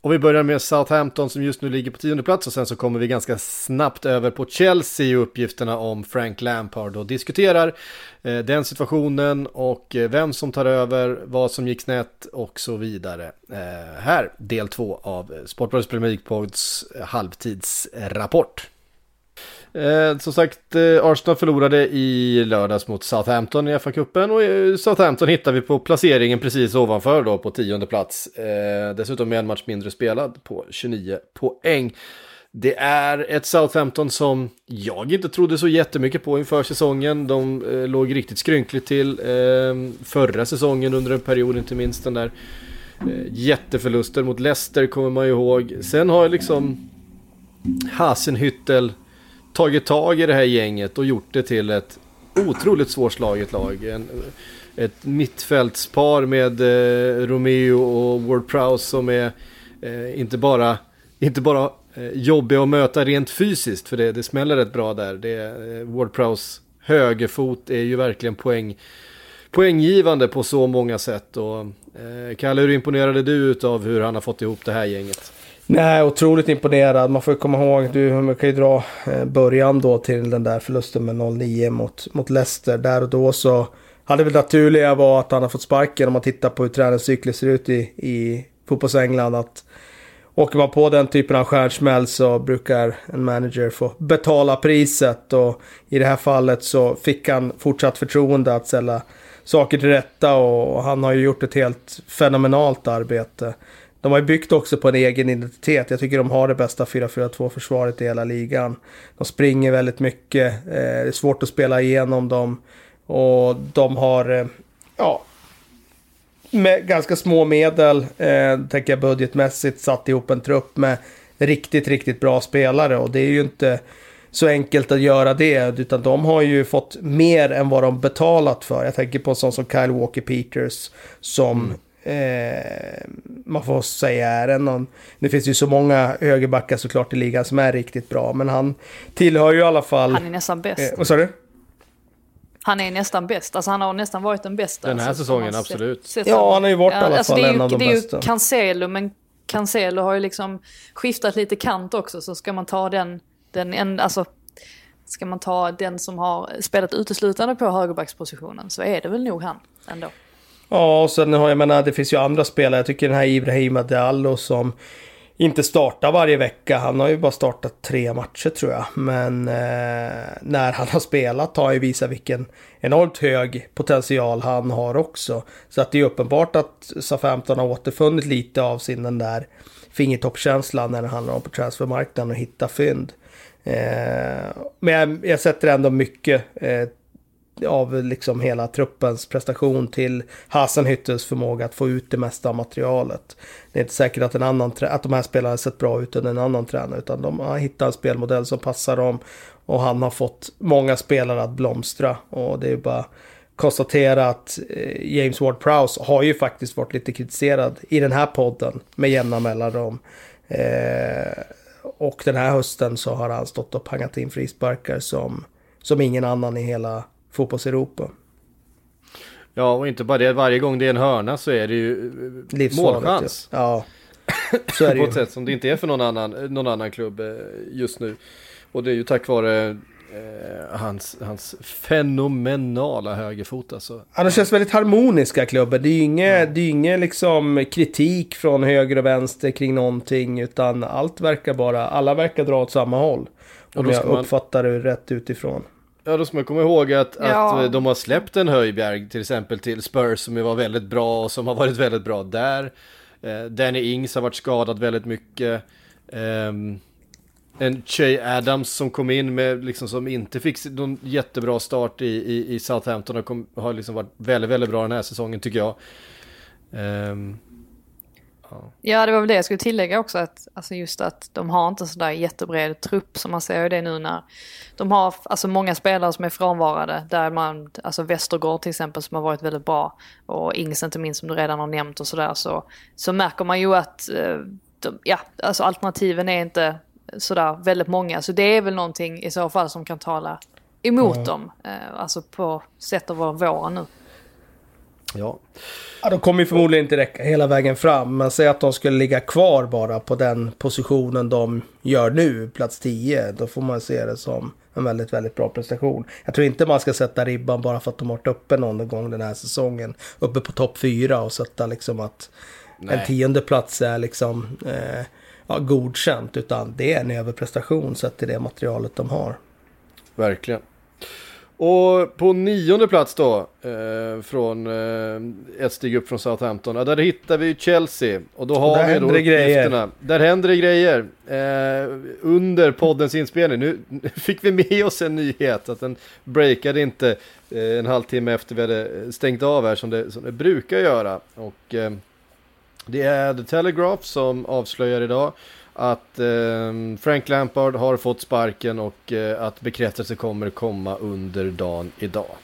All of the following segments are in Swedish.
Och vi börjar med Southampton som just nu ligger på tionde plats och sen så kommer vi ganska snabbt över på Chelsea och uppgifterna om Frank Lampard och diskuterar eh, den situationen och eh, vem som tar över, vad som gick snett och så vidare. Eh, här del två av Sportbladets Premier League-pods eh, halvtidsrapport. Eh, som sagt, eh, Arsenal förlorade i lördags mot Southampton i FA-cupen och eh, Southampton hittar vi på placeringen precis ovanför då på tionde plats. Eh, dessutom med en match mindre spelad på 29 poäng. Det är ett Southampton som jag inte trodde så jättemycket på inför säsongen. De eh, låg riktigt skrynkligt till eh, förra säsongen under en period, inte minst den där eh, jätteförluster mot Leicester kommer man ju ihåg. Sen har liksom Hasenhüttel tagit tag i det här gänget och gjort det till ett otroligt svårslaget lag. En, ett mittfältspar med eh, Romeo och Ward Prowse som är eh, inte bara, inte bara eh, jobbiga att möta rent fysiskt, för det, det smäller rätt bra där. Det, eh, Ward Prowse högerfot är ju verkligen poäng, poänggivande på så många sätt. Och, eh, Kalle, hur imponerade du av hur han har fått ihop det här gänget? Nej, otroligt imponerad. Man får ju komma ihåg, du, man kan ju dra eh, början då till den där förlusten med 0-9 mot, mot Leicester. Där och då så hade väl naturliga var att han har fått sparken om man tittar på hur träningscykler ser ut i, i fotbollsengland. Att åker man på den typen av stjärnsmäll så brukar en manager få betala priset. Och i det här fallet så fick han fortsatt förtroende att ställa saker till rätta och han har ju gjort ett helt fenomenalt arbete. De har ju byggt också på en egen identitet. Jag tycker de har det bästa 4-4-2 försvaret i hela ligan. De springer väldigt mycket. Eh, det är svårt att spela igenom dem. Och de har, eh, ja, med ganska små medel, eh, tänker jag budgetmässigt, satt ihop en trupp med riktigt, riktigt bra spelare. Och det är ju inte så enkelt att göra det. Utan de har ju fått mer än vad de betalat för. Jag tänker på en sån som Kyle Walker Peters. Som mm eh, man får säga är en någon, Det finns ju så många högerbackar såklart i ligan som är riktigt bra. Men han tillhör ju i alla fall... Han är nästan bäst. Eh, vad sa du? Han är nästan bäst. Alltså han har nästan varit den bästa. Den här alltså, säsongen, absolut. Sett, ja, han har ju varit ja, i alla alltså, fall en av de bästa. Det är ju Cancelo, men Cancelo har ju liksom skiftat lite kant också. Så ska man ta den, den en, alltså ska man ta den som har spelat uteslutande på högerbackspositionen så är det väl nog han ändå. Ja, och sen har jag menar, det finns ju andra spelare. Jag tycker den här Ibrahim Diallo som inte startar varje vecka. Han har ju bara startat tre matcher tror jag. Men eh, när han har spelat har han ju visat vilken enormt hög potential han har också. Så att det är uppenbart att SA-15 har återfunnit lite av sin den där fingertoppskänslan när det handlar om på transfermarknaden och hitta fynd. Eh, men jag, jag, sätter ändå mycket eh, av liksom hela truppens prestation till Hasenhüttels förmåga att få ut det mesta av materialet. Det är inte säkert att, en annan att de här spelarna sett bra ut under en annan tränare utan de har hittat en spelmodell som passar dem och han har fått många spelare att blomstra och det är bara konstatera att eh, James Ward-Prowse har ju faktiskt varit lite kritiserad i den här podden med jämna mellanrum. Eh, och den här hösten så har han stått och pangat in frisparkar som, som ingen annan i hela fotbolls-Europa. Ja, och inte bara det. Varje gång det är en hörna så är det ju målchans. Ja, så är det På ett sätt som det inte är för någon annan, någon annan klubb eh, just nu. Och det är ju tack vare eh, hans, hans fenomenala högerfot alltså. Ja, de känns väldigt harmoniska klubben. Det är ju inget, ja. ingen liksom kritik från höger och vänster kring någonting. Utan allt verkar bara, alla verkar dra åt samma håll. Om jag uppfattar det rätt utifrån. Ja, då ska man komma ihåg att, ja. att de har släppt en Höjbjerg till exempel till Spurs som var väldigt bra och som har varit väldigt bra där. Eh, Danny Ings har varit skadad väldigt mycket. Eh, en Che Adams som kom in med, liksom som inte fick någon jättebra start i, i, i Southampton och kom, har liksom varit väldigt, väldigt bra den här säsongen tycker jag. Eh, Ja. det var väl det jag skulle tillägga också. Att, alltså just att de har inte sådär jättebred trupp som man ser det nu när de har alltså många spelare som är frånvarade. Där man, alltså Westergård till exempel som har varit väldigt bra. Och Ings inte minst som du redan har nämnt och sådär. Så, så märker man ju att eh, de, ja, alltså alternativen är inte sådär väldigt många. Så det är väl någonting i så fall som kan tala emot mm. dem. Eh, alltså på sätt att vara våren nu. Ja. ja. De kommer ju förmodligen inte räcka hela vägen fram. Men säg att de skulle ligga kvar bara på den positionen de gör nu, plats 10. Då får man se det som en väldigt, väldigt bra prestation. Jag tror inte man ska sätta ribban bara för att de har varit uppe någon gång den här säsongen. Uppe på topp 4 och sätta liksom att Nej. en tionde plats är liksom eh, ja, godkänt. Utan det är en överprestation sett till det materialet de har. Verkligen. Och på nionde plats då, eh, från eh, ett steg upp från Southampton, där hittar vi Chelsea. Och då har där vi då grejer. Där händer det grejer. Eh, under poddens inspelning. Nu fick vi med oss en nyhet, att den breakade inte eh, en halvtimme efter vi hade stängt av här som det, som det brukar göra. Och eh, det är The Telegraph som avslöjar idag att eh, Frank Lampard har fått sparken och eh, att bekräftelse kommer komma under dagen idag.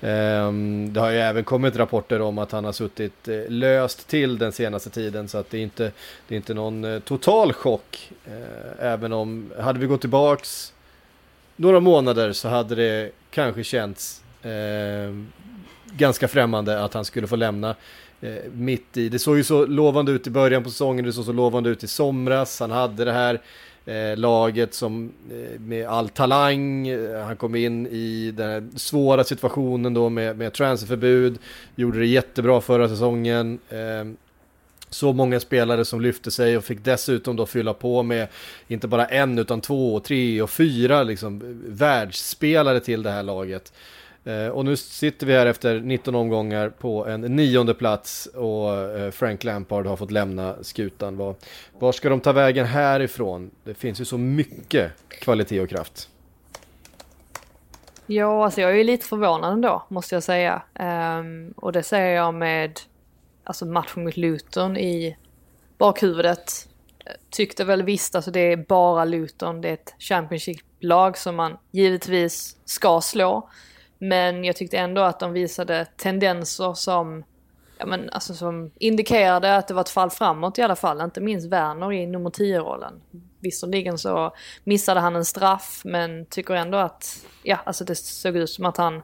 Eh, det har ju även kommit rapporter om att han har suttit eh, löst till den senaste tiden så att det är inte, det är inte någon eh, total chock. Eh, även om, hade vi gått tillbaks några månader så hade det kanske känts ehm, ganska främmande att han skulle få lämna Eh, mitt i. Det såg ju så lovande ut i början på säsongen, det såg så lovande ut i somras. Han hade det här eh, laget som eh, med all talang. Eh, han kom in i den här svåra situationen då med, med transferförbud. Gjorde det jättebra förra säsongen. Eh, så många spelare som lyfte sig och fick dessutom då fylla på med inte bara en utan två, tre och fyra liksom eh, världsspelare till det här laget. Eh, och nu sitter vi här efter 19 omgångar på en nionde plats och eh, Frank Lampard har fått lämna skutan. Var, var ska de ta vägen härifrån? Det finns ju så mycket kvalitet och kraft. Ja, alltså jag är lite förvånad ändå, måste jag säga. Um, och det säger jag med alltså matchen mot Luton i bakhuvudet. Tyckte väl visst, alltså det är bara Luton, det är ett Championship-lag som man givetvis ska slå. Men jag tyckte ändå att de visade tendenser som, ja, men, alltså, som indikerade att det var ett fall framåt i alla fall. Inte minst Werner i nummer 10-rollen. Visserligen så missade han en straff men tycker ändå att, ja alltså det såg ut som att han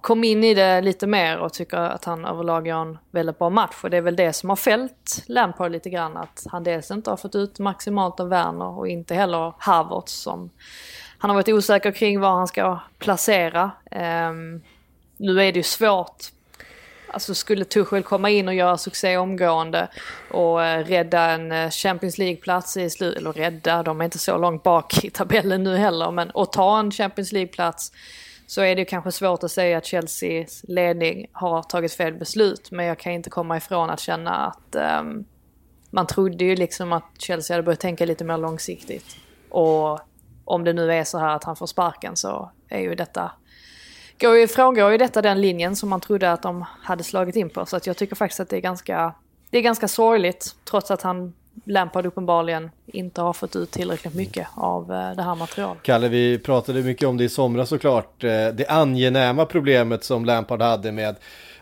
kom in i det lite mer och tycker att han överlag gör en väldigt bra match. Och det är väl det som har fällt Lampard lite grann. Att han dels inte har fått ut maximalt av Werner och inte heller Havertz som han har varit osäker kring var han ska placera. Um, nu är det ju svårt. Alltså skulle Tuchel komma in och göra succé omgående och uh, rädda en eh, Champions League-plats i slutet, eller rädda, de är inte så långt bak i tabellen nu heller, men att ta en Champions League-plats så är det kanske svårt att säga att Chelseas ledning har tagit fel beslut. Men jag kan inte komma ifrån att känna att um, man trodde ju liksom att Chelsea hade börjat tänka lite mer långsiktigt. Och om det nu är så här att han får sparken så är ju detta går ju, frångår ju detta den linjen som man trodde att de hade slagit in på. Så att jag tycker faktiskt att det är ganska, det är ganska sorgligt trots att han Lampard uppenbarligen inte har fått ut tillräckligt mycket av eh, det här materialet. Kalle, vi pratade mycket om det i somras såklart. Eh, det angenäma problemet som Lampard hade med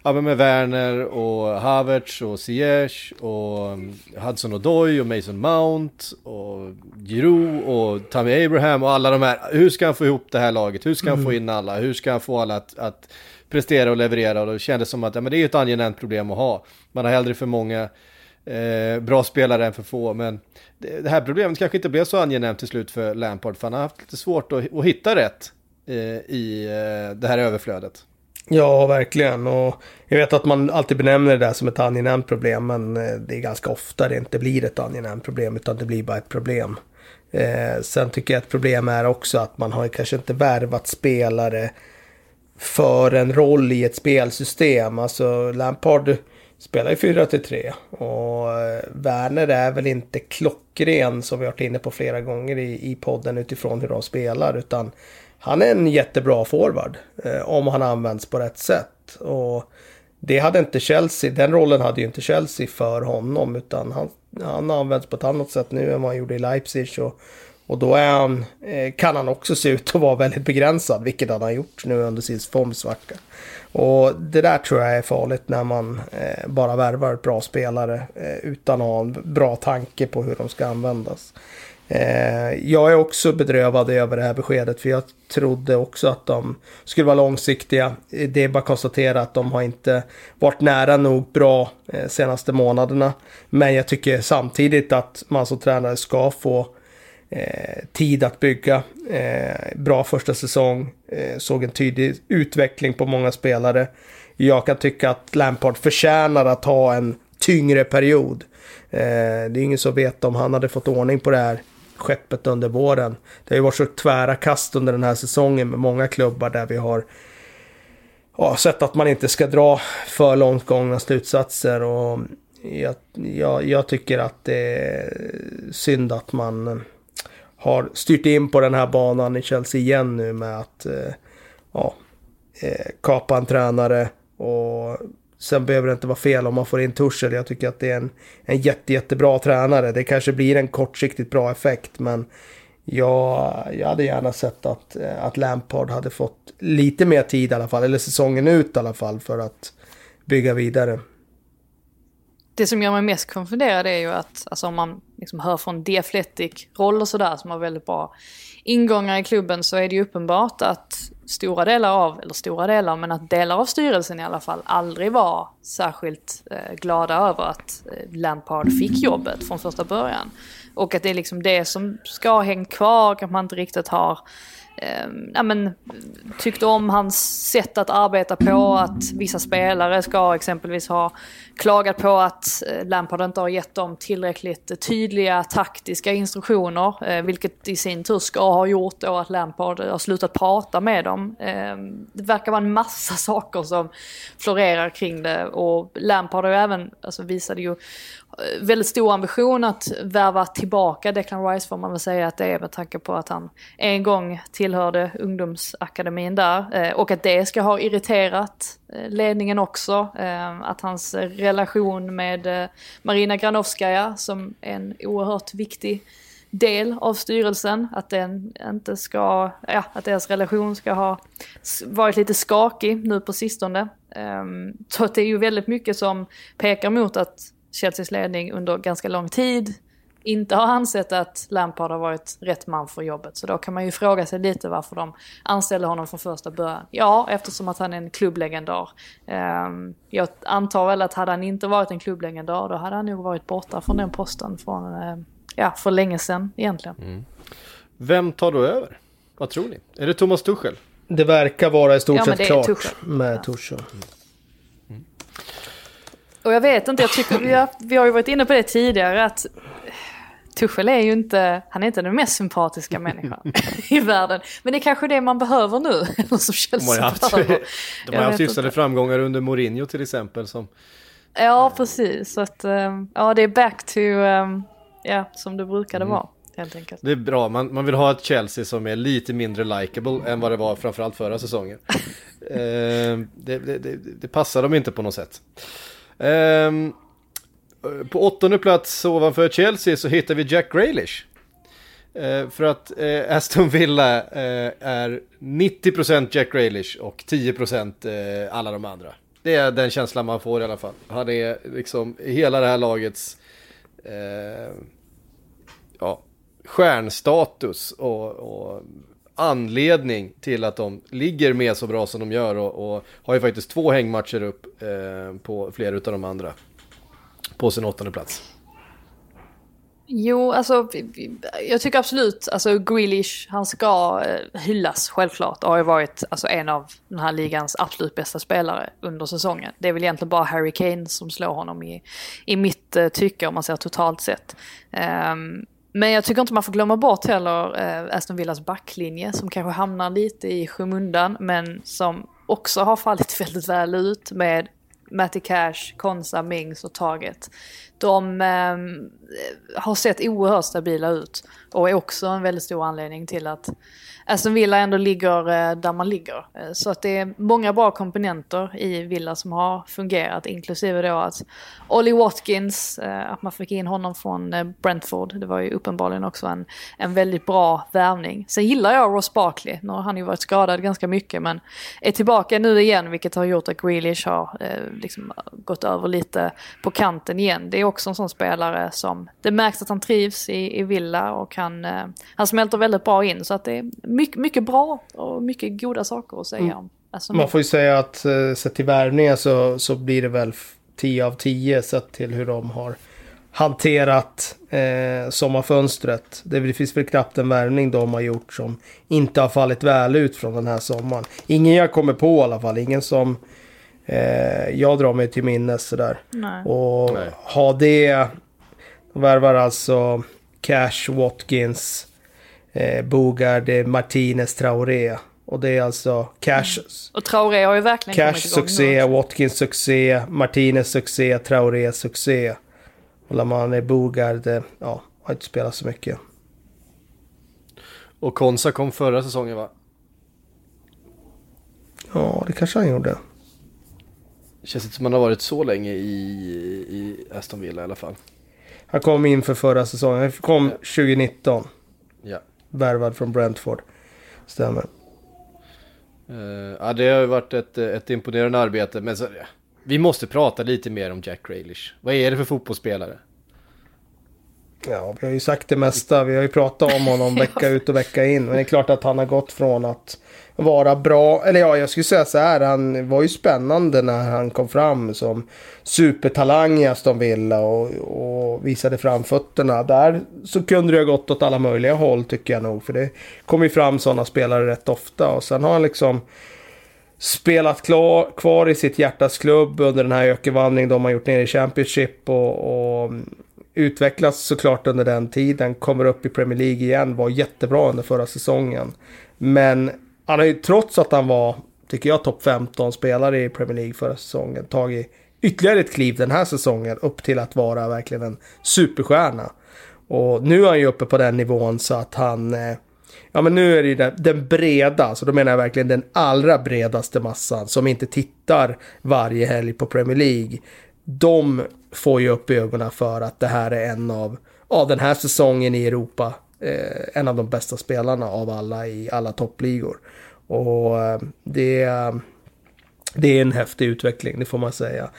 ja, men med Werner och Havertz och Ziyech och um, Hudson Odoi och Mason Mount och Giroud och Tammy Abraham och alla de här. Hur ska han få ihop det här laget? Hur ska han mm. få in alla? Hur ska han få alla att, att prestera och leverera? Och det kändes som att ja, men det är ett angenämt problem att ha. Man har hellre för många eh, bra spelare än för få. Men det, det, här problemet kanske inte blev så angenämt till slut för Lampard. För han har haft lite svårt att, att hitta rätt eh, i eh, det här överflödet. Ja, verkligen. Och jag vet att man alltid benämner det där som ett angenämt problem. Men eh, det är ganska ofta det inte blir ett angenämt problem. Utan det blir bara ett problem. Eh, sen tycker jag ett problem är också att man har kanske inte värvat spelare för en roll i ett spelsystem. Alltså Lampard spelar ju 4-3 och eh, Werner är väl inte klockren som vi har varit inne på flera gånger i, i podden utifrån hur de spelar. Utan han är en jättebra forward. Eh, om han används på rätt sätt. Och det hade inte Chelsea, den rollen hade ju inte Chelsea för honom. Utan han, han används på ett annat sätt nu än vad han gjorde i Leipzig. Och, och då är han, eh, kan han också se ut att vara väldigt begränsad. Vilket han har gjort nu under sin formsvacka. Och det där tror jag är farligt när man eh, bara värvar bra spelare. Eh, utan att ha en bra tanke på hur de ska användas. Eh, jag är också bedrövad över det här beskedet för jag trodde också att de skulle vara långsiktiga. Det är bara att konstatera att de har inte varit nära nog bra eh, senaste månaderna. Men jag tycker samtidigt att man som tränare ska få eh, tid att bygga. Eh, bra första säsong. Eh, såg en tydlig utveckling på många spelare. Jag kan tycka att Lampard förtjänar att ha en tyngre period. Eh, det är ingen som vet om han hade fått ordning på det här skeppet under våren. Det har ju varit så tvära kast under den här säsongen med många klubbar där vi har ja, sett att man inte ska dra för långt gångna slutsatser. Och jag, jag, jag tycker att det är synd att man eh, har styrt in på den här banan i Chelsea igen nu med att eh, ja, eh, kapa en tränare och Sen behöver det inte vara fel om man får in Tuchel. Jag tycker att det är en, en jätte, jättebra tränare. Det kanske blir en kortsiktigt bra effekt men jag, jag hade gärna sett att, eh, att Lampard hade fått lite mer tid i alla fall. Eller säsongen ut i alla fall för att bygga vidare. Det som gör mig mest konfunderad är ju att alltså om man liksom hör från The Athletic roll och sådär som har väldigt bra ingångar i klubben så är det ju uppenbart att stora delar av, eller stora delar, men att delar av styrelsen i alla fall aldrig var särskilt eh, glada över att eh, Lampard fick jobbet från första början. Och att det är liksom det som ska ha hängt kvar, att man inte riktigt har eh, ja, men, tyckte om hans sätt att arbeta på, att vissa spelare ska exempelvis ha klagat på att eh, Lampard inte har gett dem tillräckligt tydliga taktiska instruktioner, eh, vilket i sin tur ska ha gjort då att Lampard har slutat prata med dem. Ehm, det verkar vara en massa saker som florerar kring det och Lampard har ju även, alltså visade ju eh, väldigt stor ambition att värva tillbaka Declan Rice får man väl säga att det är med tanke på att han en gång tillhörde ungdomsakademin där och att det ska ha irriterat ledningen också. Eh, att hans relation med eh, Marina Granovskaja som är en oerhört viktig del av styrelsen. Att, den inte ska, ja, att deras relation ska ha varit lite skakig nu på sistone. Ehm, så det är ju väldigt mycket som pekar mot att Chelseas ledning under ganska lång tid inte har ansett att Lampard har varit rätt man för jobbet. Så då kan man ju fråga sig lite varför de anställde honom från första början. Ja, eftersom att han är en klubblegendar. Ehm, jag antar väl att hade han inte varit en klubblegendar då hade han nog varit borta från den posten från, eh, ja, för länge sedan egentligen. Mm. Vem tar då över? Vad tror ni? Är det Thomas Tuchel? Det verkar vara i stort ja, sett klart Tuchel. med Tuchel. Mm. Och jag vet inte, jag tycker vi har, vi har ju varit inne på det tidigare att Tuchel är ju inte, han är inte den mest sympatiska människan i världen. Men det är kanske det man behöver nu, som Chelsea de har haft, behöver. De har haft hyfsade framgångar under Mourinho till exempel. Som... Ja, precis. Så att, um, ja, det är back to, um, ja, som det brukade mm. vara. Helt enkelt. Det är bra, man, man vill ha ett Chelsea som är lite mindre likable än vad det var framförallt förra säsongen. uh, det, det, det, det, passar dem inte på något sätt. Um, Eh, på åttonde plats ovanför Chelsea så hittar vi Jack Grealish. Eh, för att eh, Aston Villa eh, är 90% Jack Grealish och 10% eh, alla de andra. Det är den känslan man får i alla fall. Han är liksom hela det här lagets eh, ja, stjärnstatus och, och, anledning till att de ligger med så bra som de gör och, och har ju faktiskt två hängmatcher upp eh, på flera av de andra på sin åttonde plats? Jo, alltså jag tycker absolut, alltså Grealish, han ska eh, hyllas självklart och har ju varit alltså, en av den här ligans absolut bästa spelare under säsongen. Det är väl egentligen bara Harry Kane som slår honom i, i mitt uh, tycke om man ser totalt sett. Um, men jag tycker inte man får glömma bort heller uh, Aston Villas backlinje som kanske hamnar lite i skymundan men som också har fallit väldigt väl ut med Matty Cash, Konsa, Mings och Taget. De ehm, Eh, har sett oerhört stabila ut och är också en väldigt stor anledning till att Aston Villa ändå ligger eh, där man ligger. Eh, så att det är många bra komponenter i Villa som har fungerat, inklusive då att Ollie Watkins, att man fick in honom från Brentford, det var ju uppenbarligen också en, en väldigt bra värvning. Sen gillar jag Ross Barkley, nu har han ju varit skadad ganska mycket men är tillbaka nu igen vilket har gjort att Grealish har liksom gått över lite på kanten igen. Det är också en sån spelare som det märks att han trivs i, i Villa och han, eh, han smälter väldigt bra in. Så att det är mycket, mycket bra och mycket goda saker att säga mm. om. Alltså, Man får ju säga att eh, sett till värvningar så, så blir det väl 10 av 10 sett till hur de har hanterat eh, sommarfönstret. Det finns väl knappt en värvning de har gjort som inte har fallit väl ut från den här sommaren. Ingen jag kommer på i alla fall. Ingen som eh, jag drar mig till minnes sådär. Nej. Och Nej. ha det. De värvar alltså Cash, Watkins, eh, Bogard, Martinez, Traoré. Och det är alltså Cash. Mm. Och Traoré har ju verkligen Cash succé, Watkins succé, Martinez succé, Traoré succé. Och Lamane Bogard, ja, har inte spelat så mycket. Och Konsa kom förra säsongen va? Ja, det kanske han gjorde. Det känns inte som han har varit så länge i, i Aston Villa i alla fall. Han kom in för förra säsongen. Han kom ja. 2019. Ja. Värvad från Brentford. Stämmer. Uh, ja, det har ju varit ett, ett imponerande arbete. Men så, vi måste prata lite mer om Jack Grealish. Vad är det för fotbollsspelare? Ja, vi har ju sagt det mesta. Vi har ju pratat om honom vecka ut och vecka in. Men det är klart att han har gått från att vara bra. Eller ja, jag skulle säga så här. Han var ju spännande när han kom fram som supertalang i Aston Villa och, och visade fram fötterna. Där så kunde det ha gått åt alla möjliga håll tycker jag nog. För det kommer ju fram sådana spelare rätt ofta. Och sen har han liksom spelat klar, kvar i sitt hjärtas klubb under den här ökenvandringen de har gjort ner i Championship och, och Utvecklas såklart under den tiden. Kommer upp i Premier League igen, var jättebra under förra säsongen. Men han har ju trots att han var, tycker jag, topp 15 spelare i Premier League förra säsongen tagit ytterligare ett kliv den här säsongen upp till att vara verkligen en superstjärna. Och nu är han ju uppe på den nivån så att han eh, Ja men nu är det ju den, den breda, så då menar jag verkligen den allra bredaste massan som inte tittar varje helg på Premier League. De får ju upp ögonen för att det här är en av, ja den här säsongen i Europa, eh, en av de bästa spelarna av alla i alla toppligor. Och eh, det, det är en häftig utveckling, det får man säga.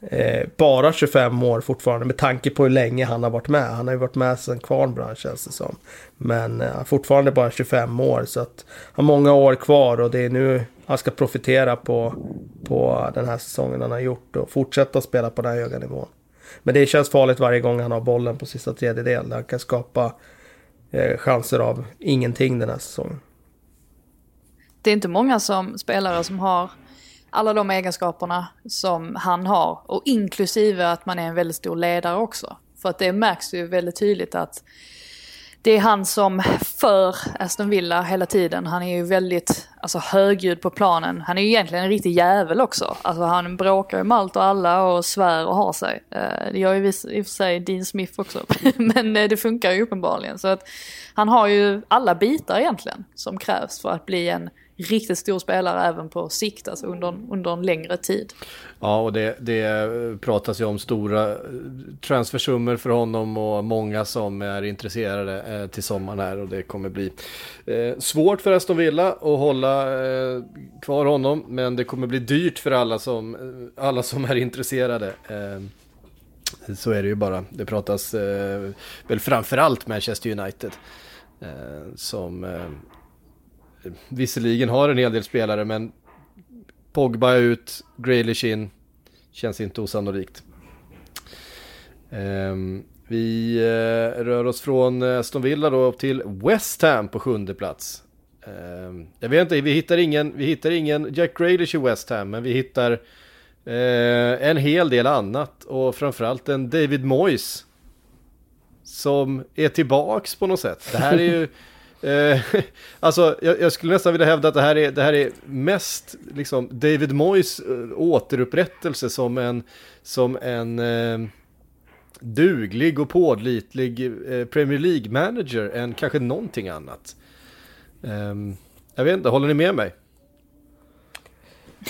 Eh, bara 25 år fortfarande med tanke på hur länge han har varit med. Han har ju varit med sedan Kvarnbrand känns det som. Men eh, fortfarande bara 25 år så att han har många år kvar och det är nu han ska profitera på, på den här säsongen han har gjort och fortsätta spela på den här höga nivån. Men det känns farligt varje gång han har bollen på sista tredjedel. Han kan skapa eh, chanser av ingenting den här säsongen. Det är inte många som spelare som har alla de egenskaperna som han har. Och inklusive att man är en väldigt stor ledare också. För att det märks ju väldigt tydligt att det är han som för Aston Villa hela tiden. Han är ju väldigt alltså, högljudd på planen. Han är ju egentligen en riktig jävel också. Alltså, han bråkar ju med allt och alla och svär och har sig. Eh, det gör ju i och för sig Dean Smith också. Men eh, det funkar ju uppenbarligen. Så att han har ju alla bitar egentligen som krävs för att bli en riktigt stor spelare även på sikt, alltså under, under en längre tid. Ja, och det, det eh, pratas ju om stora eh, transfersummor för honom och många som är intresserade eh, till sommaren här och det kommer bli eh, svårt för Aston Villa att hålla eh, kvar honom, men det kommer bli dyrt för alla som, eh, alla som är intresserade. Eh, så är det ju bara. Det pratas eh, väl framförallt Manchester United. Eh, som visserligen har en hel del spelare men Pogba ut, Grealish in, känns inte osannolikt. Um, vi uh, rör oss från eh, Aston Villa då till West Ham på sjunde plats. Um, jag vet inte, vi hittar ingen, vi hittar ingen Jack Grealish i West Ham, men vi hittar uh, en hel del annat och framförallt en David Moyes som är tillbaks på något sätt. Det här är ju Eh, alltså, jag, jag, skulle nästan vilja hävda att det här är, det här är mest liksom, David Moyes uh, återupprättelse som en, som en uh, duglig och pålitlig uh, Premier League-manager än kanske någonting annat. Um, jag vet inte, håller ni med mig?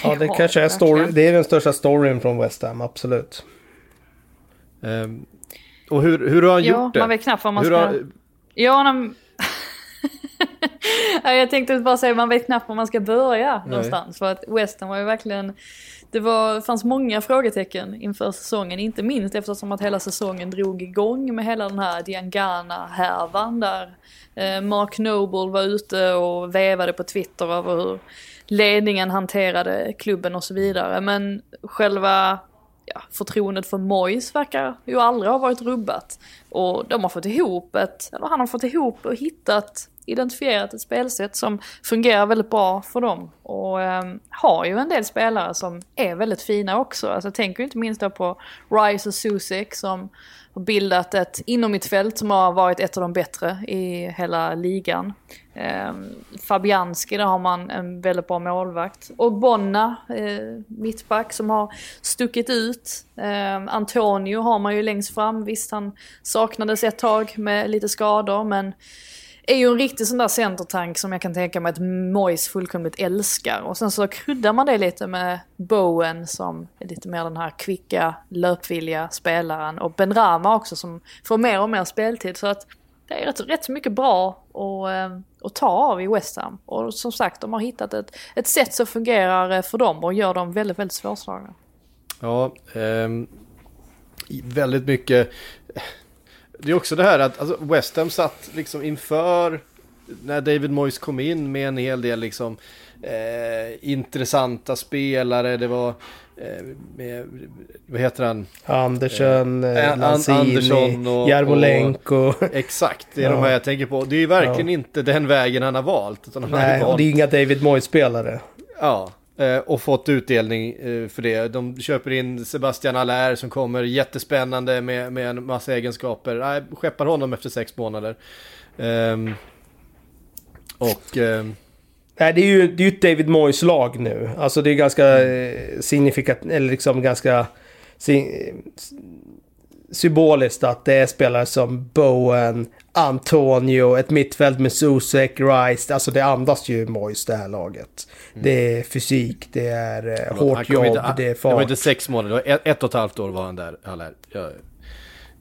Ja, det kanske är, story, det är den största storyn från West Ham, absolut. Um, och hur, hur har han ja, gjort det? man vet knappt vad man hur ska... Har... Ja, han jag tänkte bara säga, man vet knappt var man ska börja Nej. någonstans. För att Western var ju verkligen det var, fanns många frågetecken inför säsongen, inte minst eftersom att hela säsongen drog igång med hela den här Diangana-härvan där eh, Mark Noble var ute och vevade på Twitter över hur ledningen hanterade klubben och så vidare. Men själva ja, förtroendet för Mois verkar ju aldrig ha varit rubbat. Och de har fått ihop ett, eller han har fått ihop och hittat identifierat ett spelsätt som fungerar väldigt bra för dem. Och eh, har ju en del spelare som är väldigt fina också. Alltså jag tänker inte minst då på Rice och Susek som har bildat ett inomhittfält som har varit ett av de bättre i hela ligan. Eh, Fabianski, där har man en väldigt bra målvakt. Och Bonna, eh, mittback, som har stuckit ut. Eh, Antonio har man ju längst fram. Visst, han saknades ett tag med lite skador, men är ju en riktig sån där centertank som jag kan tänka mig att Mois fullkomligt älskar. Och sen så kryddar man det lite med Bowen som är lite mer den här kvicka, löpvilliga spelaren. Och Ben Rama också som får mer och mer speltid. Så att det är rätt, rätt mycket bra att, eh, att ta av i West Ham. Och som sagt, de har hittat ett, ett sätt som fungerar eh, för dem och gör dem väldigt, väldigt svårslagna. Ja, eh, väldigt mycket det är också det här att alltså, West Ham satt liksom inför när David Moyes kom in med en hel del liksom eh, intressanta spelare. Det var eh, med, vad heter han? Andersson, eh, eh Lanzini, Andersson och, Jarmolenko. exakt, det är ja. de här jag tänker på. Det är ju verkligen ja. inte den vägen han har valt. Utan han Nej, har valt... och det är inga David Moyes-spelare. Ja, Eh, och fått utdelning eh, för det. De köper in Sebastian Allaire som kommer jättespännande med, med en massa egenskaper. Nej, skeppar honom efter sex månader. Um, och... Um, Nej, det är ju det är ett David Moyes lag nu. Alltså det är ganska eh, mm. signifikativt, eller liksom ganska symboliskt att det är spelare som Bowen, Antonio, ett mittfält med Susek, Rice. Alltså det andas ju Mois det här laget. Mm. Det är fysik, det är eh, Förlåt, hårt jobb, inte, det är fart. Det var inte sex månader, det var ett, ett och ett halvt år var han där. Jag,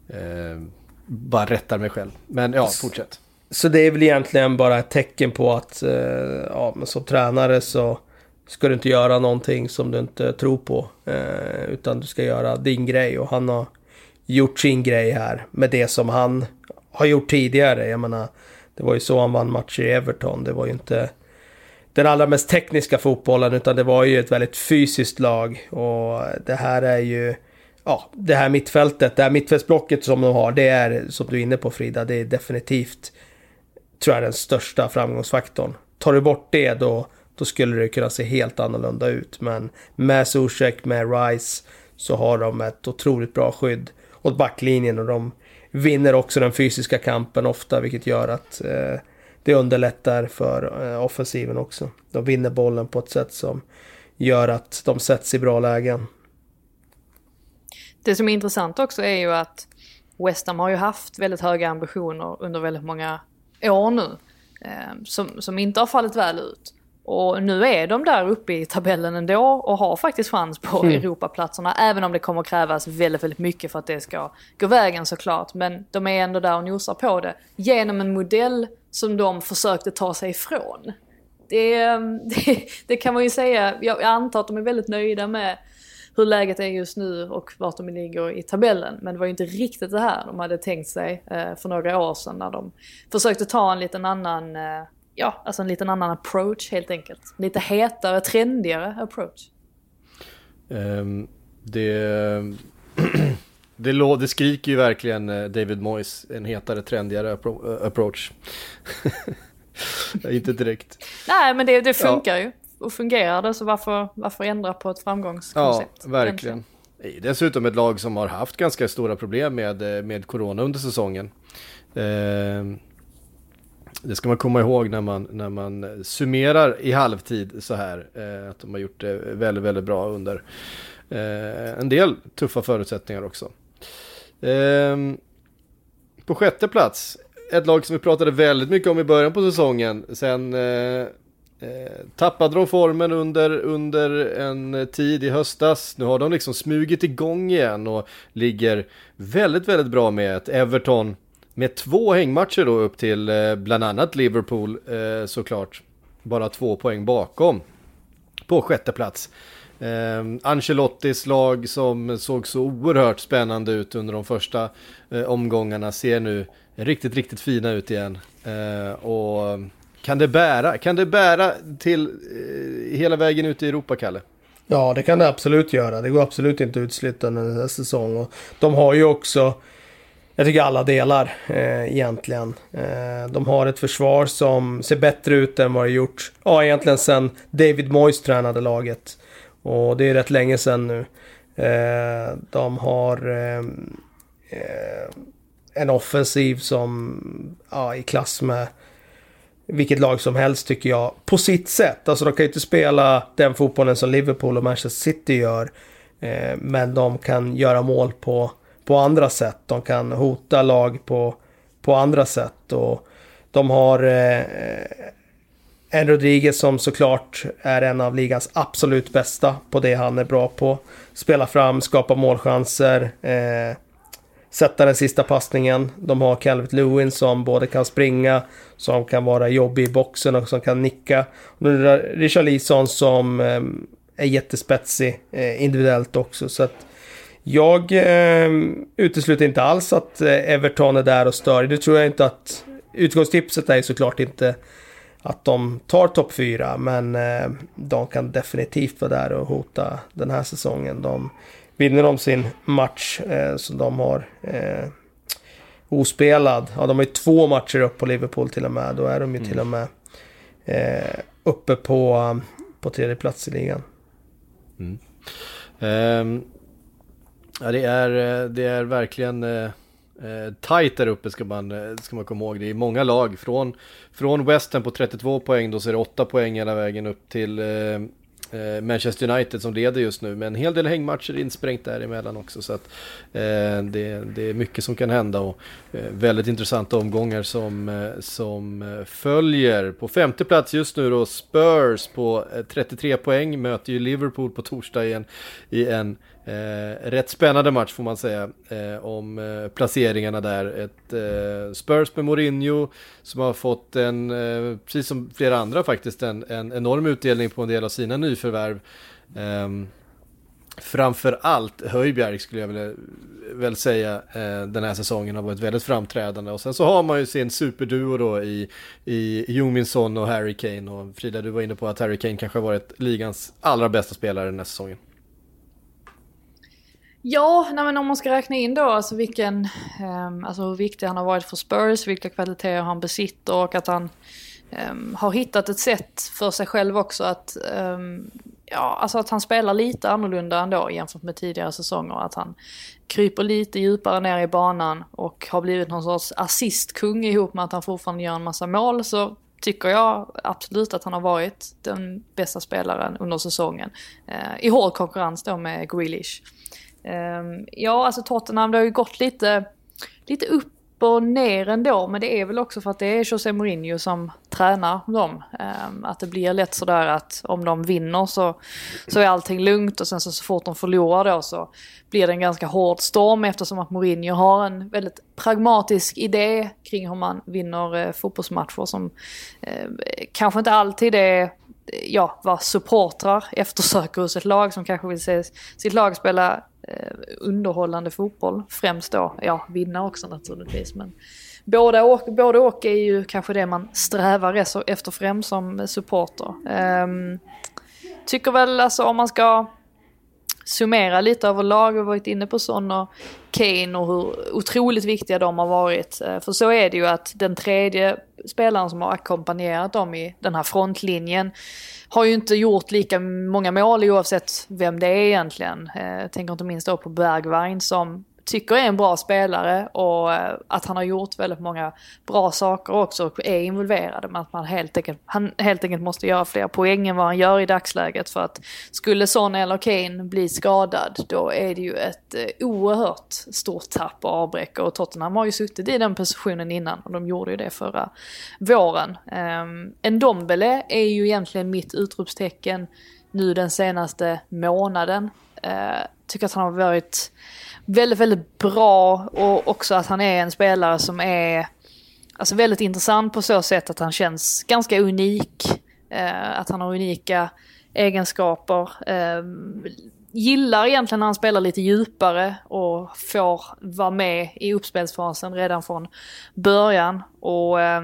eh, bara rättar mig själv. Men ja, fortsätt. Så det är väl egentligen bara ett tecken på att eh, ja, men som tränare så ska du inte göra någonting som du inte tror på. Eh, utan du ska göra din grej och han har gjort sin grej här med det som han har gjort tidigare. Jag menar, det var ju så han vann matcher i Everton. Det var ju inte den allra mest tekniska fotbollen utan det var ju ett väldigt fysiskt lag. Och det här är ju, ja, det här mittfältet, det här mittfältsblocket som de har, det är som du är inne på Frida, det är definitivt, tror jag, den största framgångsfaktorn. Tar du bort det då, då skulle det kunna se helt annorlunda ut. Men med Zuzek, med Rice, så har de ett otroligt bra skydd åt backlinjen och de vinner också den fysiska kampen ofta vilket gör att eh, det underlättar för eh, offensiven också. De vinner bollen på ett sätt som gör att de sätts i bra lägen. Det som är intressant också är ju att West Ham har ju haft väldigt höga ambitioner under väldigt många år nu. Eh, som, som inte har fallit väl ut. Och nu är de där uppe i tabellen ändå och har faktiskt chans på mm. Europaplatserna. Även om det kommer krävas väldigt, väldigt mycket för att det ska gå vägen såklart. Men de är ändå där och nosar på det. Genom en modell som de försökte ta sig ifrån. Det, det, det kan man ju säga, jag antar att de är väldigt nöjda med hur läget är just nu och vart de ligger i tabellen. Men det var ju inte riktigt det här de hade tänkt sig eh, för några år sedan när de försökte ta en liten annan eh, ja, alltså en liten annan approach helt enkelt. Lite hetare, trendigare approach. Um, det, det, det skriker ju verkligen eh, David Moyes, en hetare, trendigare eh, approach. Inte direkt. Nej, men det, det funkar ja. ju. Och fungerar det så varför, varför ändra på ett framgångskoncept? Ja, verkligen. Egentligen? Dessutom ett lag som har haft ganska stora problem med, eh, med corona under säsongen. Uh, det ska man komma ihåg när man, när man summerar i halvtid så här. Eh, att de har gjort det väldigt, väldigt bra under eh, en del tuffa förutsättningar också. Eh, på sjätte plats, ett lag som vi pratade väldigt mycket om i början på säsongen. Sen eh, eh, tappade de formen under, under en tid i höstas. Nu har de liksom smugit igång igen och ligger väldigt, väldigt bra med ett Everton med två hängmatcher då upp till eh, bland annat Liverpool eh, såklart. Bara två poäng bakom på sjätte plats. Eh, Ancelottis lag som såg så oerhört spännande ut under de första omgångarna ser nu riktigt, riktigt fina ut igen. Och kan det bära, kan det bära till hela vägen ut i Europa, Kalle? Ja, det kan det absolut göra. Det går absolut inte att utesluta den säsong. säsongen. de har ju också, jag tycker alla delar eh, egentligen. Eh, de har ett försvar som ser bättre ut än vad det gjort, ja egentligen sen David Moyes tränade laget. Och det är rätt länge sedan nu. Eh, de har eh, eh, en offensiv som, ja i klass med vilket lag som helst tycker jag. På sitt sätt. Alltså de kan ju inte spela den fotbollen som Liverpool och Manchester City gör. Eh, men de kan göra mål på, på andra sätt. De kan hota lag på, på andra sätt. Och de har eh, en Rodriguez som såklart är en av ligans absolut bästa på det han är bra på. Spela fram, skapa målchanser. Eh, sätta den sista passningen. De har Calvert Lewin som både kan springa, som kan vara jobbig i boxen och som kan nicka. Richard Lison som eh, är jättespetsig eh, individuellt också. Så att jag eh, utesluter inte alls att eh, Everton är där och stör. Det tror jag inte att... Utgångstipset är såklart inte att de tar topp 4, men eh, de kan definitivt vara där och hota den här säsongen. De vinner de sin match eh, som de har eh, ospelad. Ja, de har ju två matcher upp på Liverpool till och med. Då är de ju mm. till och med eh, uppe på, på tredje plats i ligan. Mm. Um, ja, det är, eh, det är verkligen eh, eh tajt där uppe ska man, eh, ska man komma ihåg. Det är många lag från, från Western på 32 poäng, då så är det 8 poäng hela vägen upp till Eh, Manchester United som leder just nu med en hel del hängmatcher insprängt däremellan också. Så att eh, det, det, är mycket som kan hända och eh, väldigt intressanta omgångar som, eh, som följer. På femte plats just nu då Spurs på 33 poäng möter ju Liverpool på torsdag igen i en Eh, rätt spännande match får man säga eh, om eh, placeringarna där. Ett eh, Spurs med Mourinho som har fått en, eh, precis som flera andra faktiskt, en, en, enorm utdelning på en del av sina nyförvärv. Ehm, framför allt Höjbjerg skulle jag väl, väl säga eh, den här säsongen har varit väldigt framträdande. Och sen så har man ju sin superduo då i, i Jominsson och Harry Kane. Och Frida, du var inne på att Harry Kane kanske har varit ligans allra bästa spelare den här säsongen. Ja, nej men om man ska räkna in då alltså vilken, um, alltså hur viktig han har varit för Spurs, vilka kvaliteter han besitter och att han um, har hittat ett sätt för sig själv också att, um, ja, alltså att han spelar lite annorlunda ändå jämfört med tidigare säsonger. Att han kryper lite djupare ner i banan och har blivit någon sorts assistkung ihop med att han fortfarande gör en massa mål. Så tycker jag absolut att han har varit den bästa spelaren under säsongen. Uh, I hård konkurrens då med Grealish. Um, ja, alltså Tottenham, det har ju gått lite, lite upp och ner ändå, men det är väl också för att det är José Mourinho som tränar dem. Ehm, att det blir lätt sådär att om de vinner så, så är allting lugnt och sen så, så fort de förlorar då så blir det en ganska hård storm eftersom att Mourinho har en väldigt pragmatisk idé kring hur man vinner eh, fotbollsmatcher som eh, kanske inte alltid är ja, vad supportrar eftersöker hos ett lag som kanske vill se sitt lag spela eh, underhållande fotboll. Främst då, ja, vinna också naturligtvis. Men både och, både och är ju kanske det man strävar efter främst som supporter. Eh, tycker väl alltså om man ska summera lite överlag, vi har varit inne på Son och Kane och hur otroligt viktiga de har varit. Eh, för så är det ju att den tredje spelaren som har ackompanjerat dem i den här frontlinjen har ju inte gjort lika många mål oavsett vem det är egentligen. Eh, jag tänker inte minst då på Bergwijn som tycker är en bra spelare och eh, att han har gjort väldigt många bra saker också och är involverad. Men att man helt enkelt, han helt enkelt måste göra fler poäng än vad han gör i dagsläget. För att skulle Son eller Kane bli skadad då är det ju ett eh, oerhört stort tapp och avbräck. Och Tottenham har ju suttit i den positionen innan och de gjorde ju det förra våren. Ehm, en Dombele är ju egentligen mitt utropstecken nu den senaste månaden. Eh, tycker att han har varit väldigt, väldigt bra och också att han är en spelare som är alltså väldigt intressant på så sätt att han känns ganska unik. Eh, att han har unika egenskaper. Eh, Gillar egentligen när han spelar lite djupare och får vara med i uppspelsfasen redan från början. Och eh,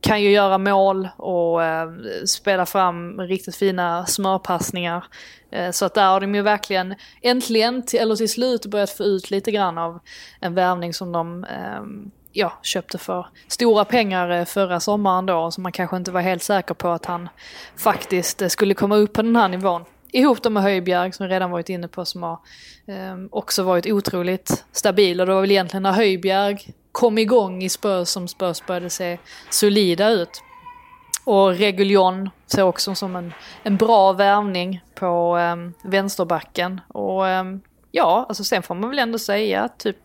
kan ju göra mål och eh, spela fram riktigt fina smörpassningar. Eh, så att där har de ju verkligen äntligen, till, eller till slut, börjat få ut lite grann av en värvning som de ehm, ja, köpte för stora pengar eh, förra sommaren då, så man kanske inte var helt säker på att han faktiskt eh, skulle komma upp på den här nivån. Ihop dem med Höjbjerg som vi redan varit inne på som har eh, också varit otroligt stabil och det var väl egentligen när Höjbjerg kom igång i Spurs som Spurs började se solida ut. Och Reguljon ser också som en, en bra värvning på eh, vänsterbacken. Och eh, ja, alltså sen får man väl ändå säga att typ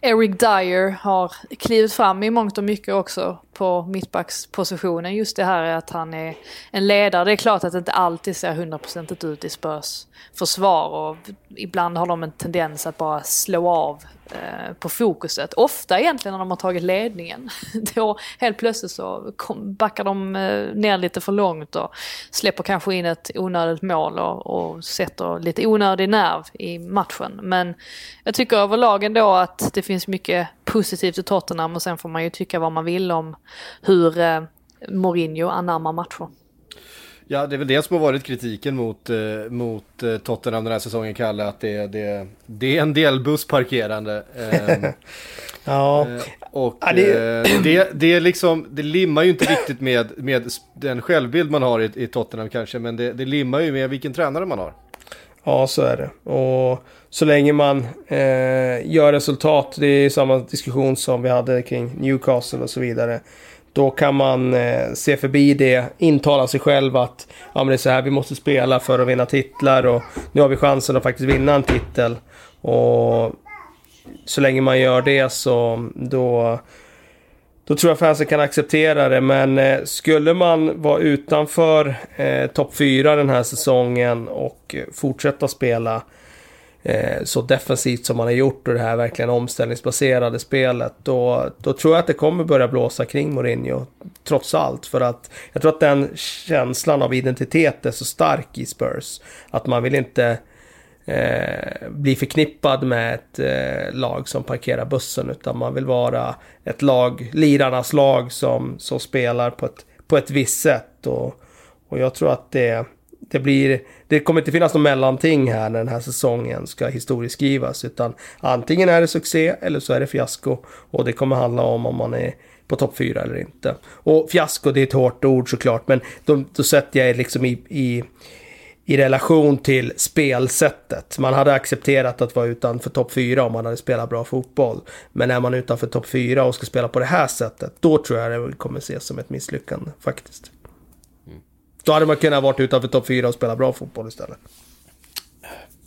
Eric Dyer har klivit fram i mångt och mycket också på mittbackspositionen. Just det här är att han är en ledare. Det är klart att det inte alltid ser hundraprocentigt ut i Spurs försvar och ibland har de en tendens att bara slå av eh, på fokuset. Ofta egentligen när de har tagit ledningen. Då helt plötsligt så backar de eh, ner lite för långt och släpper kanske in ett onödigt mål och, och sätter lite onödig nerv i matchen. Men jag tycker överlag ändå att det finns mycket positivt i Tottenham och sen får man ju tycka vad man vill om hur eh, Mourinho anammar matcher. Ja, det är väl det som har varit kritiken mot, eh, mot eh, Tottenham den här säsongen, Kalle, att det, det, det är en del bussparkerande. Eh, ja. Och ja, det... det, det, liksom, det limmar ju inte riktigt med, med den självbild man har i, i Tottenham kanske, men det, det limmar ju med vilken tränare man har. Ja, så är det. Och så länge man eh, gör resultat, det är samma diskussion som vi hade kring Newcastle och så vidare. Då kan man eh, se förbi det, intala sig själv att ja, men det är så här vi måste spela för att vinna titlar och nu har vi chansen att faktiskt vinna en titel. Och så länge man gör det så då, då tror jag fansen kan acceptera det. Men eh, skulle man vara utanför eh, topp 4 den här säsongen och fortsätta spela eh, så defensivt som man har gjort och det här verkligen omställningsbaserade spelet. Då, då tror jag att det kommer börja blåsa kring Mourinho. Trots allt. För att jag tror att den känslan av identitet är så stark i Spurs. Att man vill inte eh, bli förknippad med ett eh, lag som parkerar bussen. Utan man vill vara ett lag, lirarnas lag som, som spelar på ett, på ett visst sätt. Och, och jag tror att det det, blir, det kommer inte finnas något mellanting här när den här säsongen ska historieskrivas. Utan antingen är det succé eller så är det fiasko. Och det kommer handla om om man är på topp 4 eller inte. Och fiasko det är ett hårt ord såklart. Men då, då sätter jag liksom i, i, i relation till spelsättet. Man hade accepterat att vara utanför topp 4 om man hade spelat bra fotboll. Men är man utanför topp 4 och ska spela på det här sättet. Då tror jag det kommer ses som ett misslyckande faktiskt. Då hade man kunnat vara utanför topp 4 och spela bra fotboll istället.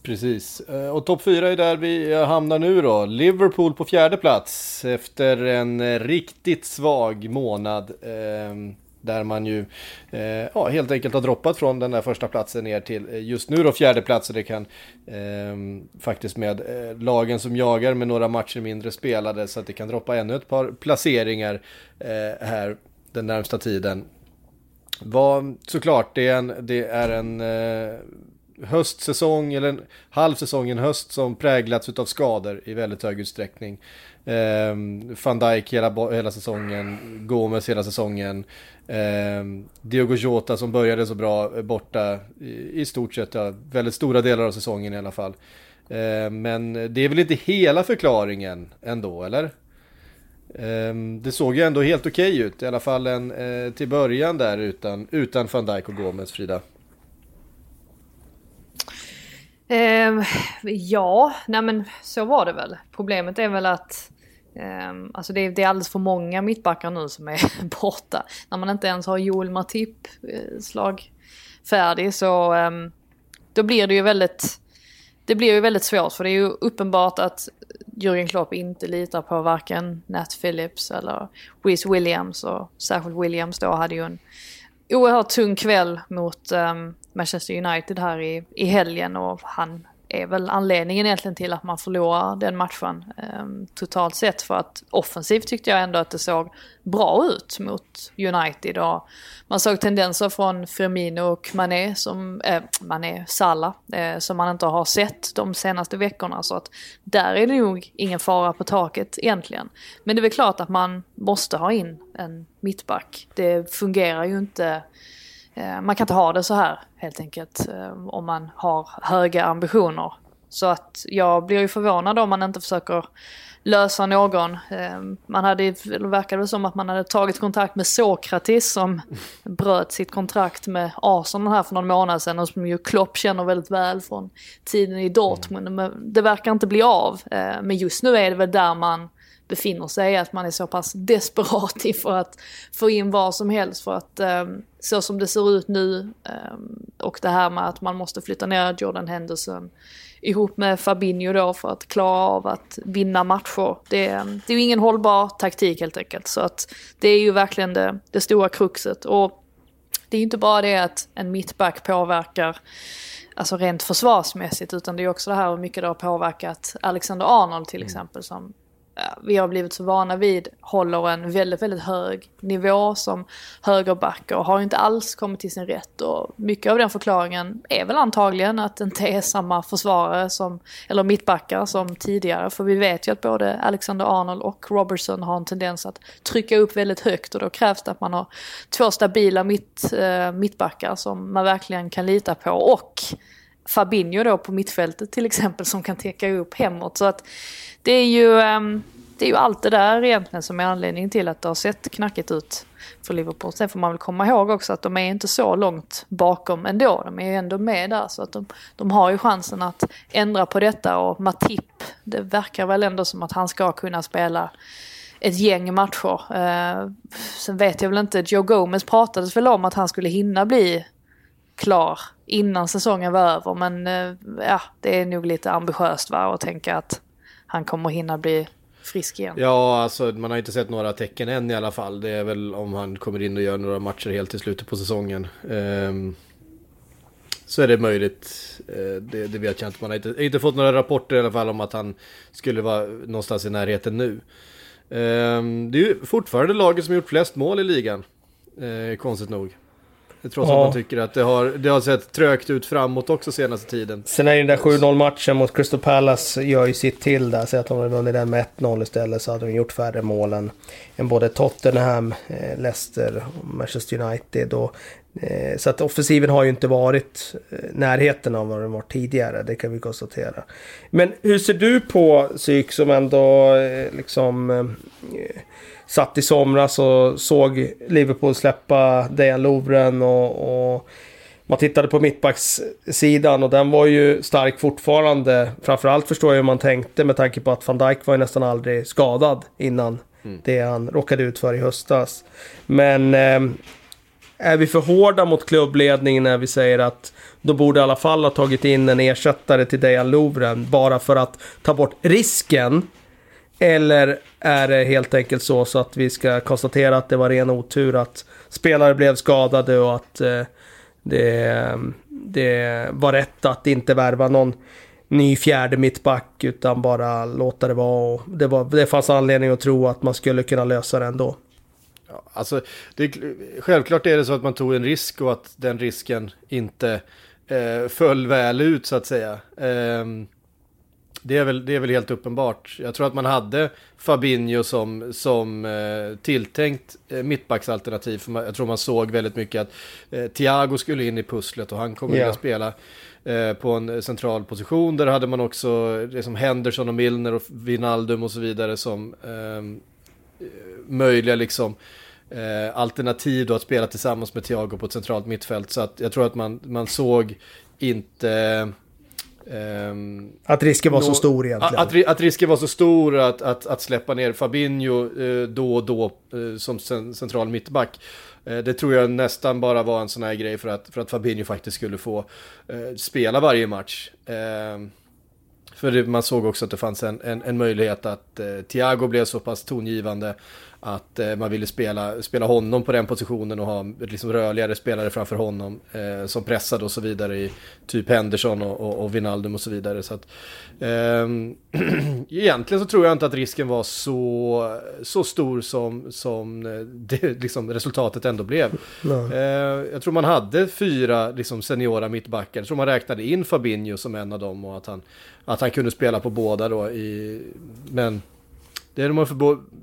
Precis, eh, och topp 4 är där vi eh, hamnar nu då. Liverpool på fjärde plats efter en eh, riktigt svag månad. Ehm, där man ju ja, helt enkelt har droppat från den där första platsen ner till just nu då fjärde plats. Och det kan eh, faktiskt med lagen som jagar med några matcher mindre spelade så att det kan droppa ännu ett par placeringar här den närmsta tiden. Vad, såklart, det är en, det är en eh, höstsäsong, eller en halv säsong, en höst som präglats av skador i väldigt hög utsträckning. Eh, Van Dijk hela, hela säsongen, Gomes hela säsongen. Eh, Diogo Jota som började så bra eh, borta i, i stort sett, ja, väldigt stora delar av säsongen i alla fall. Eh, men det är väl inte hela förklaringen ändå, eller? Ehm, det såg ju ändå helt okej okay ut, i alla fall en, eh, till början där utan, utan van Dijk och Gomes, Frida. Eh, ja, nej men så var det väl. Problemet är väl att eh, alltså det, är, det är alldeles för många mittbackar nu som är borta. När man inte ens har Joel Matip eh, uh, slagfärdig så ehm, då blir det ju väldigt det blir ju väldigt svårt för det är ju uppenbart att Jürgen Klopp inte litar på varken Nat Phillips eller Wiz Williams och särskilt Williams då hade ju en oerhört tung kväll mot um, Manchester United här i, i helgen och han är väl anledningen egentligen till att man förlorar den matchen eh, totalt sett. För att offensivt tyckte jag ändå att det såg bra ut mot United. Och man såg tendenser från Firmino och Mané, som, eh, Mané Salah, eh, som man inte har sett de senaste veckorna. Så att där är det nog ingen fara på taket egentligen. Men det är väl klart att man måste ha in en mittback. Det fungerar ju inte Eh, man kan inte ha det så här helt enkelt eh, om man har höga ambitioner. Så att jag blir ju förvånad om man inte försöker lösa någon. Eh, man hade, det verkade som att man hade tagit kontakt med Sokratis som bröt sitt kontrakt med Arsenal här för någon månad sedan och som ju Klopp känner väldigt väl från tiden i Dortmund. Men det verkar inte bli av. Men just nu är det väl där man befinner sig, att man är så pass desperat för att få in vad som helst för att um, så som det ser ut nu um, och det här med att man måste flytta ner Jordan Henderson ihop med Fabinho då för att klara av att vinna matcher. Det, det är ju ingen hållbar taktik helt enkelt så att det är ju verkligen det, det stora kruxet och det är inte bara det att en mittback påverkar alltså rent försvarsmässigt utan det är också det här hur mycket det har påverkat Alexander Arnold till mm. exempel som vi har blivit så vana vid håller en väldigt, väldigt hög nivå som högerback och har inte alls kommit till sin rätt. Och mycket av den förklaringen är väl antagligen att det inte är samma försvarare som, eller mittbackar som tidigare. För vi vet ju att både Alexander Arnold och Robertson har en tendens att trycka upp väldigt högt och då krävs det att man har två stabila mitt, eh, mittbackar som man verkligen kan lita på. Och Fabinho då på mittfältet till exempel som kan täcka upp hemåt. Så att det är ju, ehm, det är ju allt det där egentligen som är anledningen till att det har sett knackigt ut för Liverpool. Sen får man väl komma ihåg också att de är inte så långt bakom ändå. De är ju ändå med där så att de, de har ju chansen att ändra på detta och Matip, det verkar väl ändå som att han ska kunna spela ett gäng matcher. Eh, sen vet jag väl inte, Joe Gomez pratades väl om att han skulle hinna bli klar innan säsongen var över. Men eh, ja, det är nog lite ambitiöst va, att tänka att han kommer hinna bli frisk igen. Ja, alltså man har inte sett några tecken än i alla fall. Det är väl om han kommer in och gör några matcher helt i slutet på säsongen. Um, så är det möjligt. Uh, det, det, vet jag inte. Man har inte, inte, fått några rapporter i alla fall om att han skulle vara någonstans i närheten nu. Um, det är ju fortfarande laget som gjort flest mål i ligan. Uh, konstigt nog. Trots ja. att man tycker att det har, det har sett trögt ut framåt också senaste tiden. Sen är ju den där 7-0 matchen mot Crystal Palace gör ju sitt till där. Så att de hade vunnit den med 1-0 istället så hade de gjort färre mål än, än både Tottenham, eh, Leicester och Manchester United. Och, eh, så att offensiven har ju inte varit eh, närheten av vad den var tidigare. Det kan vi konstatera. Men hur ser du på psyk som ändå eh, liksom eh, satt i somras och såg Liverpool släppa Dejan Lovren och, och man tittade på mittbackssidan och den var ju stark fortfarande. Framförallt förstår jag hur man tänkte med tanke på att van Dijk var ju nästan aldrig skadad innan mm. det han råkade ut för i höstas. Men eh, är vi för hårda mot klubbledningen när vi säger att de borde i alla fall ha tagit in en ersättare till Dejan Lovren bara för att ta bort risken eller är det helt enkelt så, så att vi ska konstatera att det var ren otur att spelare blev skadade och att eh, det, det var rätt att inte värva någon ny fjärde mittback utan bara låta det vara. Och det, var, det fanns anledning att tro att man skulle kunna lösa det ändå. Ja, alltså, det, självklart är det så att man tog en risk och att den risken inte eh, föll väl ut så att säga. Eh, det är, väl, det är väl helt uppenbart. Jag tror att man hade Fabinho som, som eh, tilltänkt eh, mittbacksalternativ. För man, jag tror man såg väldigt mycket att eh, Thiago skulle in i pusslet och han kommer yeah. att spela eh, på en central position. Där hade man också liksom Henderson och Milner och Vinaldum och så vidare som eh, möjliga liksom eh, alternativ då att spela tillsammans med Thiago på ett centralt mittfält. Så att jag tror att man, man såg inte att risken var nå, så stor egentligen. Att, att, risken var så stor att, att, att släppa ner Fabinho uh, då och då uh, som central mittback. Uh, det tror jag nästan bara var en sån här grej för att, för att Fabinho faktiskt skulle få spela varje match. Ehm, för det, man såg också att det fanns en, en, en möjlighet att Thiago blev så pass tongivande att eh, man ville spela, spela honom på den positionen och ha liksom rörligare spelare framför honom eh, som pressade och så vidare i typ Henderson och, och, och Wijnaldum och så vidare. Så att, eh, egentligen så tror jag inte att risken var så, så stor som, som eh, det, liksom, resultatet ändå blev. Eh, jag tror man hade fyra liksom, seniora mittbackar. Jag tror man räknade in Fabinho som en av dem och att han, att han kunde spela på båda då. I, men det är när man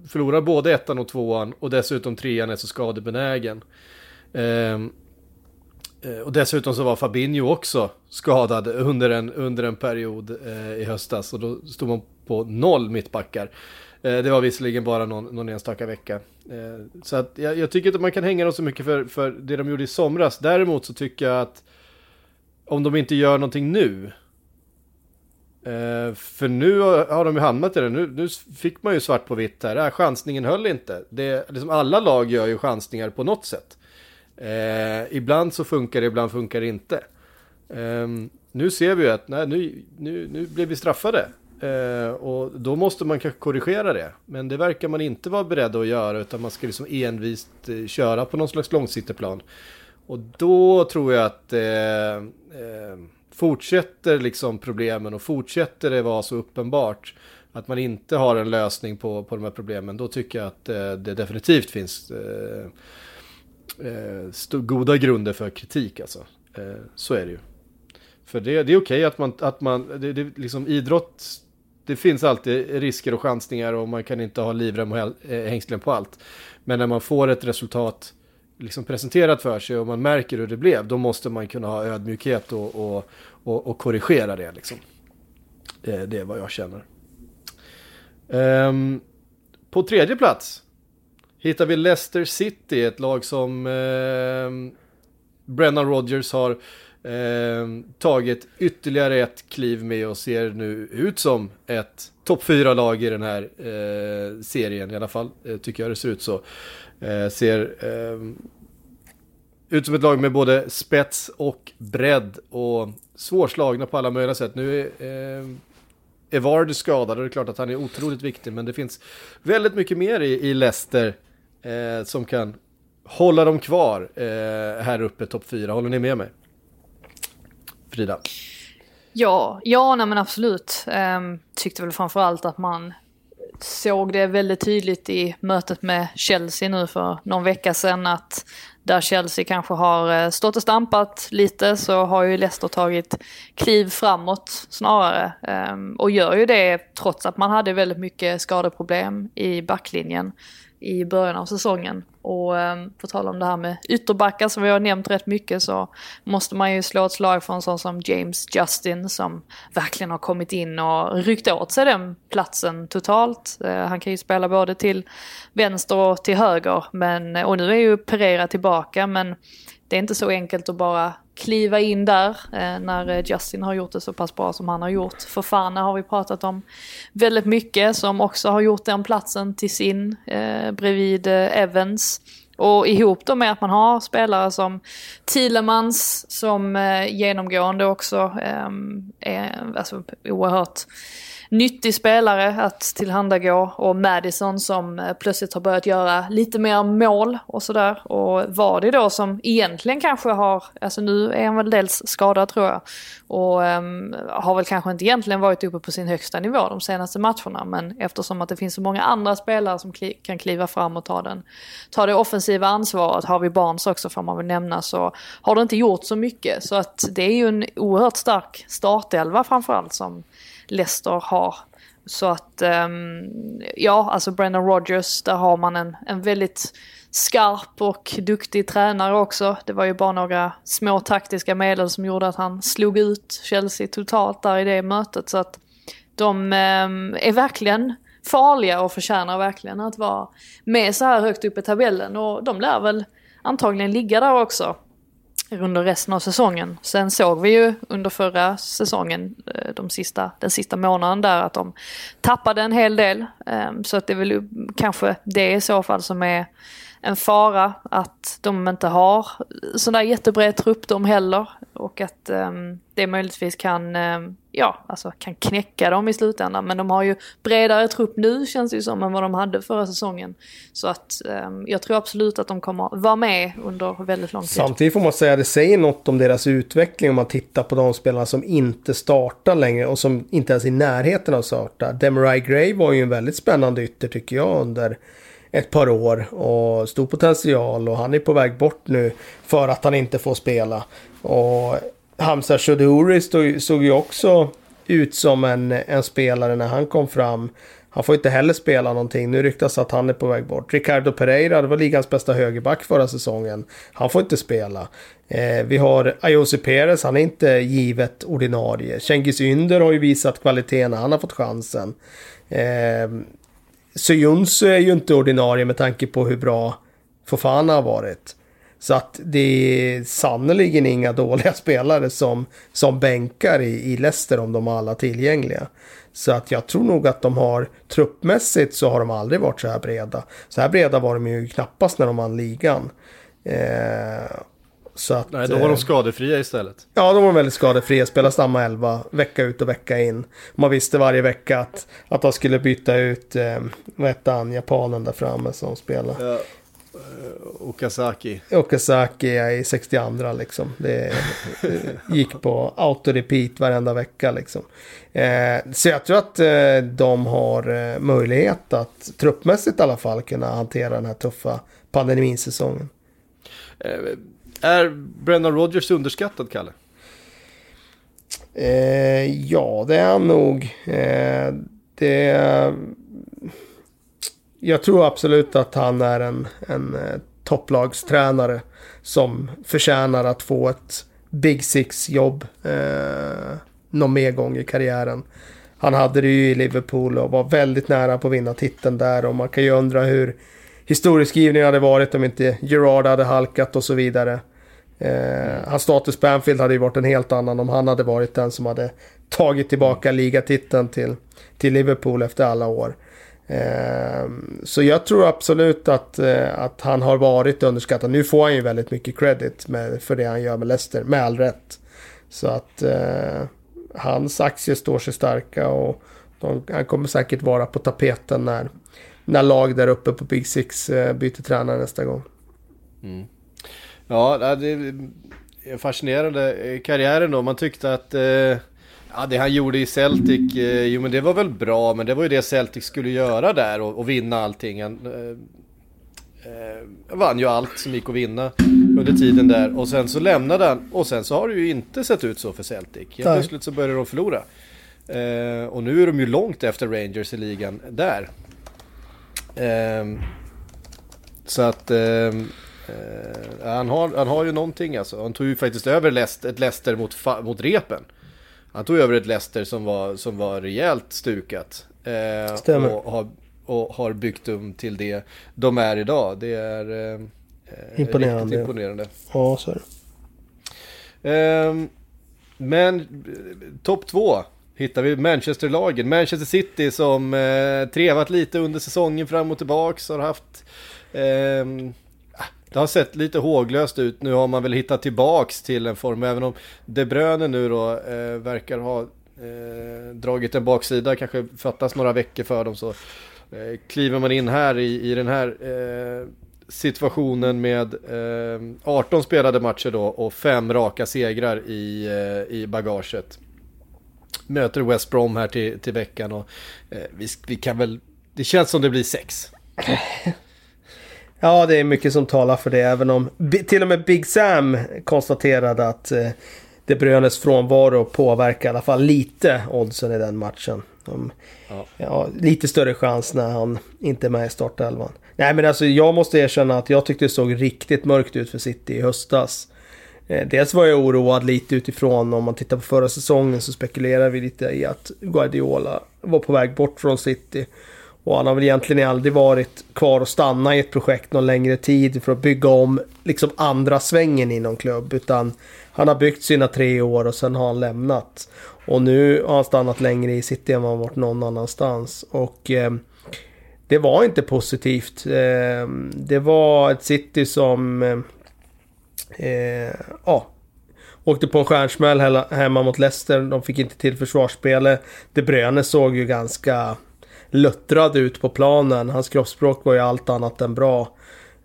förlorar både ettan och tvåan och dessutom trean är så skadebenägen. Ehm, eh, och dessutom så var Fabinho också skadad under en, under en period eh, i höstas och då stod man på noll mittbackar. Eh, det var visserligen bara någon, någon enstaka vecka. Eh, så att jag, jag, tycker inte att man kan hänga dem så mycket för, för det de gjorde i somras. Däremot så tycker jag att om de inte gör någonting nu Eh, för nu har de ju hamnat i det. Nu, nu fick man ju svart på vitt här. Äh, chansningen höll inte. Det, liksom alla lag gör ju chansningar på något sätt. Eh, ibland så funkar det, ibland funkar det inte. Eh, nu ser vi ju att nej, nu, nu, nu blev vi straffade. Eh, och då måste man kanske korrigera det. Men det verkar man inte vara beredd att göra. Utan man ska liksom envist eh, köra på någon slags långsiktig plan. Och då tror jag att fortsätter liksom problemen och fortsätter det vara så uppenbart att man inte har en lösning på, på de här problemen, då tycker jag att eh, det definitivt finns eh, eh, goda grunder för kritik alltså. Eh, så är det ju. För det, det är okej okay att man, att man det, det, liksom idrott, det finns alltid risker och chansningar och man kan inte ha livrem och eh, hängslen på allt. Men när man får ett resultat liksom presenterat för sig och man märker hur det blev, då måste man kunna ha ödmjukhet och, och, och, och korrigera det. Liksom. Eh, det är vad jag känner. Um, på tredje plats hittar vi Leicester City, ett lag som eh, Brennan Rodgers har eh, tagit ytterligare ett kliv med och ser nu ut som ett topp fyra lag i den här eh, serien i alla fall, eh, tycker jag det ser ut så. Eh, ser ehm, ut som ett lag med både spets och bredd och svårslagna på alla möjliga sätt. Nu är eh, Evard skadad och det är klart att han är otroligt viktig men det finns väldigt mycket mer i, i Leicester eh, som kan hålla dem kvar eh, här uppe topp 4. Håller ni med mig? Frida? Ja, ja nej men absolut. Um, tyckte väl framförallt att man såg det väldigt tydligt i mötet med Chelsea nu för någon vecka sedan att där Chelsea kanske har eh, stått och stampat lite så har ju Leicester tagit kliv framåt snarare. Ehm, och gör ju det trots att man hade väldigt mycket skadeproblem i backlinjen i början av säsongen. Och ehm, på tal om det här med ytterbackar som vi har nämnt rätt mycket så måste man ju slå ett slag för en sån som James Justin som verkligen har kommit in och ryckt åt sig den platsen totalt. Eh, han kan ju spela både till vänster och till höger men, eh, och nu är ju Pereira tillbaka men det är inte så enkelt att bara kliva in där eh, när eh, Justin har gjort det så pass bra som han har gjort. För Fana har vi pratat om väldigt mycket som också har gjort den platsen till sin eh, bredvid eh, Evans. Och ihop då med att man har spelare som Thielemans som eh, genomgående också eh, är alltså, oerhört nyttig spelare att tillhandagå och Madison som eh, plötsligt har börjat göra lite mer mål och sådär. Och var det då som egentligen kanske har, alltså nu är han väl dels skadad tror jag. Och um, har väl kanske inte egentligen varit uppe på sin högsta nivå de senaste matcherna. Men eftersom att det finns så många andra spelare som kli kan kliva fram och ta, den, ta det offensiva ansvaret, har vi Barnes också får man väl nämna så har det inte gjort så mycket. Så att det är ju en oerhört stark startelva framförallt som Leicester har. Så att, um, ja, alltså Brendan Rodgers, där har man en, en väldigt skarp och duktig tränare också. Det var ju bara några små taktiska medel som gjorde att han slog ut Chelsea totalt där i det mötet. Så att de um, är verkligen farliga och förtjänar verkligen att vara med så här högt upp i tabellen. Och de lär väl antagligen ligga där också under resten av säsongen. Sen såg vi ju under förra säsongen, eh, de sista, den sista månaden där, att de tappade en hel del. Ehm, så att det är väl kanske det i så fall som är en fara, att de inte har sån där jättebred trupp de heller. Och att ehm, det möjligtvis kan ehm, ja, alltså kan knäcka dem i slutändan. Men de har ju bredare trupp nu känns det ju som än vad de hade förra säsongen. Så att um, jag tror absolut att de kommer vara med under väldigt lång tid. Samtidigt får man säga att det säger något om deras utveckling om man tittar på de spelarna som inte startar längre och som inte ens är i närheten av att starta. Demarai Gray var ju en väldigt spännande ytter tycker jag under ett par år och stor potential och han är på väg bort nu för att han inte får spela. Och Hamza Choudhury såg ju också ut som en, en spelare när han kom fram. Han får inte heller spela någonting. Nu ryktas att han är på väg bort. Ricardo Pereira, det var ligans bästa högerback förra säsongen. Han får inte spela. Eh, vi har Ayosi Perez, han är inte givet ordinarie. Cengiz Ynder har ju visat kvaliteten när han har fått chansen. Eh, Suyunsu är ju inte ordinarie med tanke på hur bra Fofana har varit. Så att det är sannerligen inga dåliga spelare som, som bänkar i, i Leicester om de har alla tillgängliga. Så att jag tror nog att de har truppmässigt så har de aldrig varit så här breda. Så här breda var de ju knappast när de vann ligan. Eh, så att, Nej, då var de eh, skadefria istället. Ja, de var väldigt skadefria. Spelade samma elva vecka ut och vecka in. Man visste varje vecka att, att de skulle byta ut, eh, vad hette han, japanen där framme som spelade. Ja. Uh, Okazaki. Okazaki ja, i 62 liksom. Det gick på auto-repeat varenda vecka liksom. Eh, så jag tror att eh, de har eh, möjlighet att truppmässigt i alla fall kunna hantera den här tuffa pandemisäsongen. Eh, är Brennan Rogers underskattad, Kalle? Eh, ja, det är han nog. Eh, det... Jag tror absolut att han är en, en eh, topplagstränare som förtjänar att få ett Big Six-jobb eh, någon mer gång i karriären. Han hade det ju i Liverpool och var väldigt nära på att vinna titeln där och man kan ju undra hur historieskrivningen hade varit om inte Gerard hade halkat och så vidare. Eh, hans status på Anfield hade ju varit en helt annan om han hade varit den som hade tagit tillbaka ligatiteln till, till Liverpool efter alla år. Ehm, så jag tror absolut att, eh, att han har varit underskattad. Nu får han ju väldigt mycket credit med, för det han gör med Leicester, med all rätt. Så att eh, hans aktier står sig starka och de, han kommer säkert vara på tapeten när, när lag där uppe på Big Six eh, byter tränare nästa gång. Mm. Ja, det är fascinerande eh, karriären då. Man tyckte att eh, ja, det han gjorde i Celtic, eh, jo men det var väl bra, men det var ju det Celtic skulle göra där och, och vinna allting. Han eh, eh, vann ju allt som gick att vinna under tiden där och sen så lämnade han och sen så har det ju inte sett ut så för Celtic. Helt plötsligt så började de förlora. Eh, och nu är de ju långt efter Rangers i ligan där. Eh, så att Uh, han, har, han har ju någonting alltså. Han tog ju faktiskt över Leicester, ett Leicester mot, mot repen. Han tog över ett Leicester som var, som var rejält stukat. Uh, Stämmer. Och har, och har byggt dem till det de är idag. Det är uh, imponerande. imponerande. Ja, så är det. Ehm, men topp två hittar vi Manchester-lagen. Manchester City som trevat lite under säsongen fram och tillbaks. Har haft ehm, det har sett lite håglöst ut. Nu har man väl hittat tillbaks till en form. Även om De Bruyne nu då eh, verkar ha eh, dragit en baksida. Kanske fattas några veckor för dem så eh, kliver man in här i, i den här eh, situationen med eh, 18 spelade matcher då och fem raka segrar i, eh, i bagaget. Möter West Brom här till, till veckan och eh, vi, vi kan väl, det känns som det blir sex. Ja, det är mycket som talar för det. Även om till och med Big Sam konstaterade att eh, De Bruynes frånvaro påverkar i alla fall lite oddsen i den matchen. De, ja. ja. lite större chans när han inte är med i startelvan. Nej men alltså jag måste erkänna att jag tyckte det såg riktigt mörkt ut för City i höstas. Eh, dels var jag oroad lite utifrån om man tittar på förra säsongen så spekulerar vi lite i att Guardiola var på väg bort från City. Och han har väl egentligen aldrig varit kvar och stanna i ett projekt någon längre tid för att bygga om liksom andra svängen i någon klubb. Utan han har byggt sina tre år och sen har han lämnat. Och nu har han stannat längre i City än vad han varit någon annanstans. Och eh, det var inte positivt. Eh, det var ett City som... Eh, eh ja. Åkte på en stjärnsmäll hemma mot Leicester. De fick inte till försvarsspelet. De Bruyne såg ju ganska luttrad ut på planen. Hans kroppsspråk var ju allt annat än bra.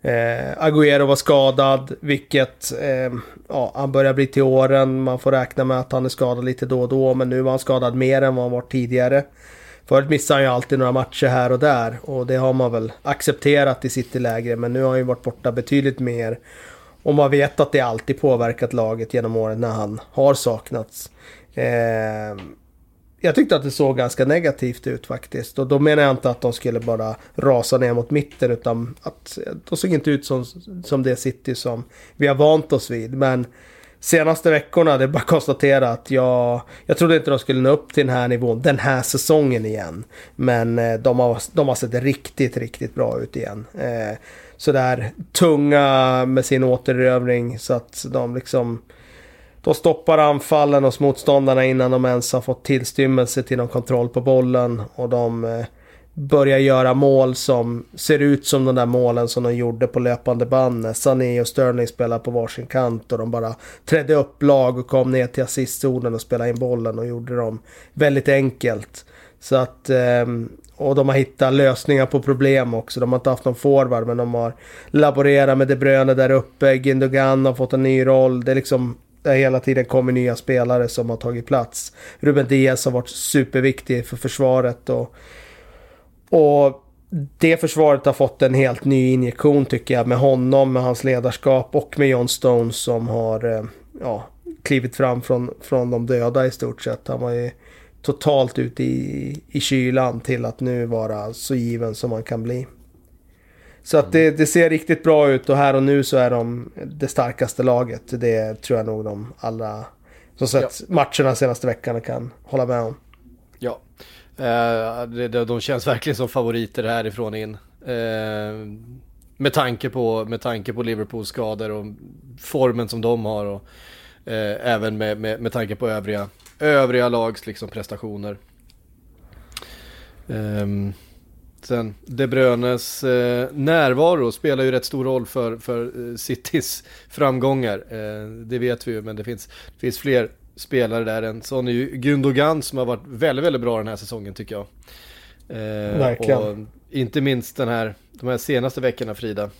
Eh, Agüero var skadad, vilket eh, ja, han börjar bli till åren. Man får räkna med att han är skadad lite då och då, men nu var han skadad mer än vad han var tidigare. Förut missade han ju alltid några matcher här och där och det har man väl accepterat i City-lägre, Men nu har han ju varit borta betydligt mer. Och man vet att det alltid påverkat laget genom åren när han har saknats. Eh, jag tyckte att det såg ganska negativt ut faktiskt. Och då menar jag inte att de skulle bara rasa ner mot mitten utan att de såg inte ut som, som det City som vi har vant oss vid. Men senaste veckorna, det är bara att konstatera att jag, jag trodde inte de skulle nå upp till den här nivån den här säsongen igen. Men eh, de har, de har sett riktigt, riktigt bra ut igen. Eh, sådär tunga med sin återerövring så att de liksom de stoppar anfallen hos motståndarna innan de ens har fått tillstymmelse till någon kontroll på bollen. Och de eh, börjar göra mål som ser ut som de där målen som de gjorde på löpande band när Sané och Sterling spelade på varsin kant och de bara trädde upp lag och kom ner till assistzonen och spelade in bollen och gjorde dem väldigt enkelt. Så att, ehm, och de har hittat lösningar på problem också. De har inte haft någon forward men de har laborerat med De Bruyne där uppe. Gündogan har fått en ny roll. Det är liksom det hela tiden kommer nya spelare som har tagit plats. Ruben Diaz har varit superviktig för försvaret och, och det försvaret har fått en helt ny injektion tycker jag med honom, med hans ledarskap och med John Stones som har eh, ja, klivit fram från, från de döda i stort sett. Han var ju totalt ute i, i kylan till att nu vara så given som man kan bli. Så att det, det, ser riktigt bra ut och här och nu så är de det starkaste laget. Det tror jag nog de alla som sett ja. matcherna senaste veckan kan hålla med om. Ja, eh, de känns verkligen som favoriter härifrån in. Eh, med, tanke på, med tanke på Liverpools skador och formen som de har och eh, även med, med, med tanke på övriga, övriga lags liksom prestationer. Um, Sen De Bruynes eh, närvaro spelar ju rätt stor roll för, för eh, Citys framgångar. Eh, det vet vi ju, men det finns, det finns fler spelare där. En sån är ju Gundogan som har varit väldigt, väldigt bra den här säsongen tycker jag. Eh, Verkligen. Och inte minst den här, de här senaste veckorna Frida.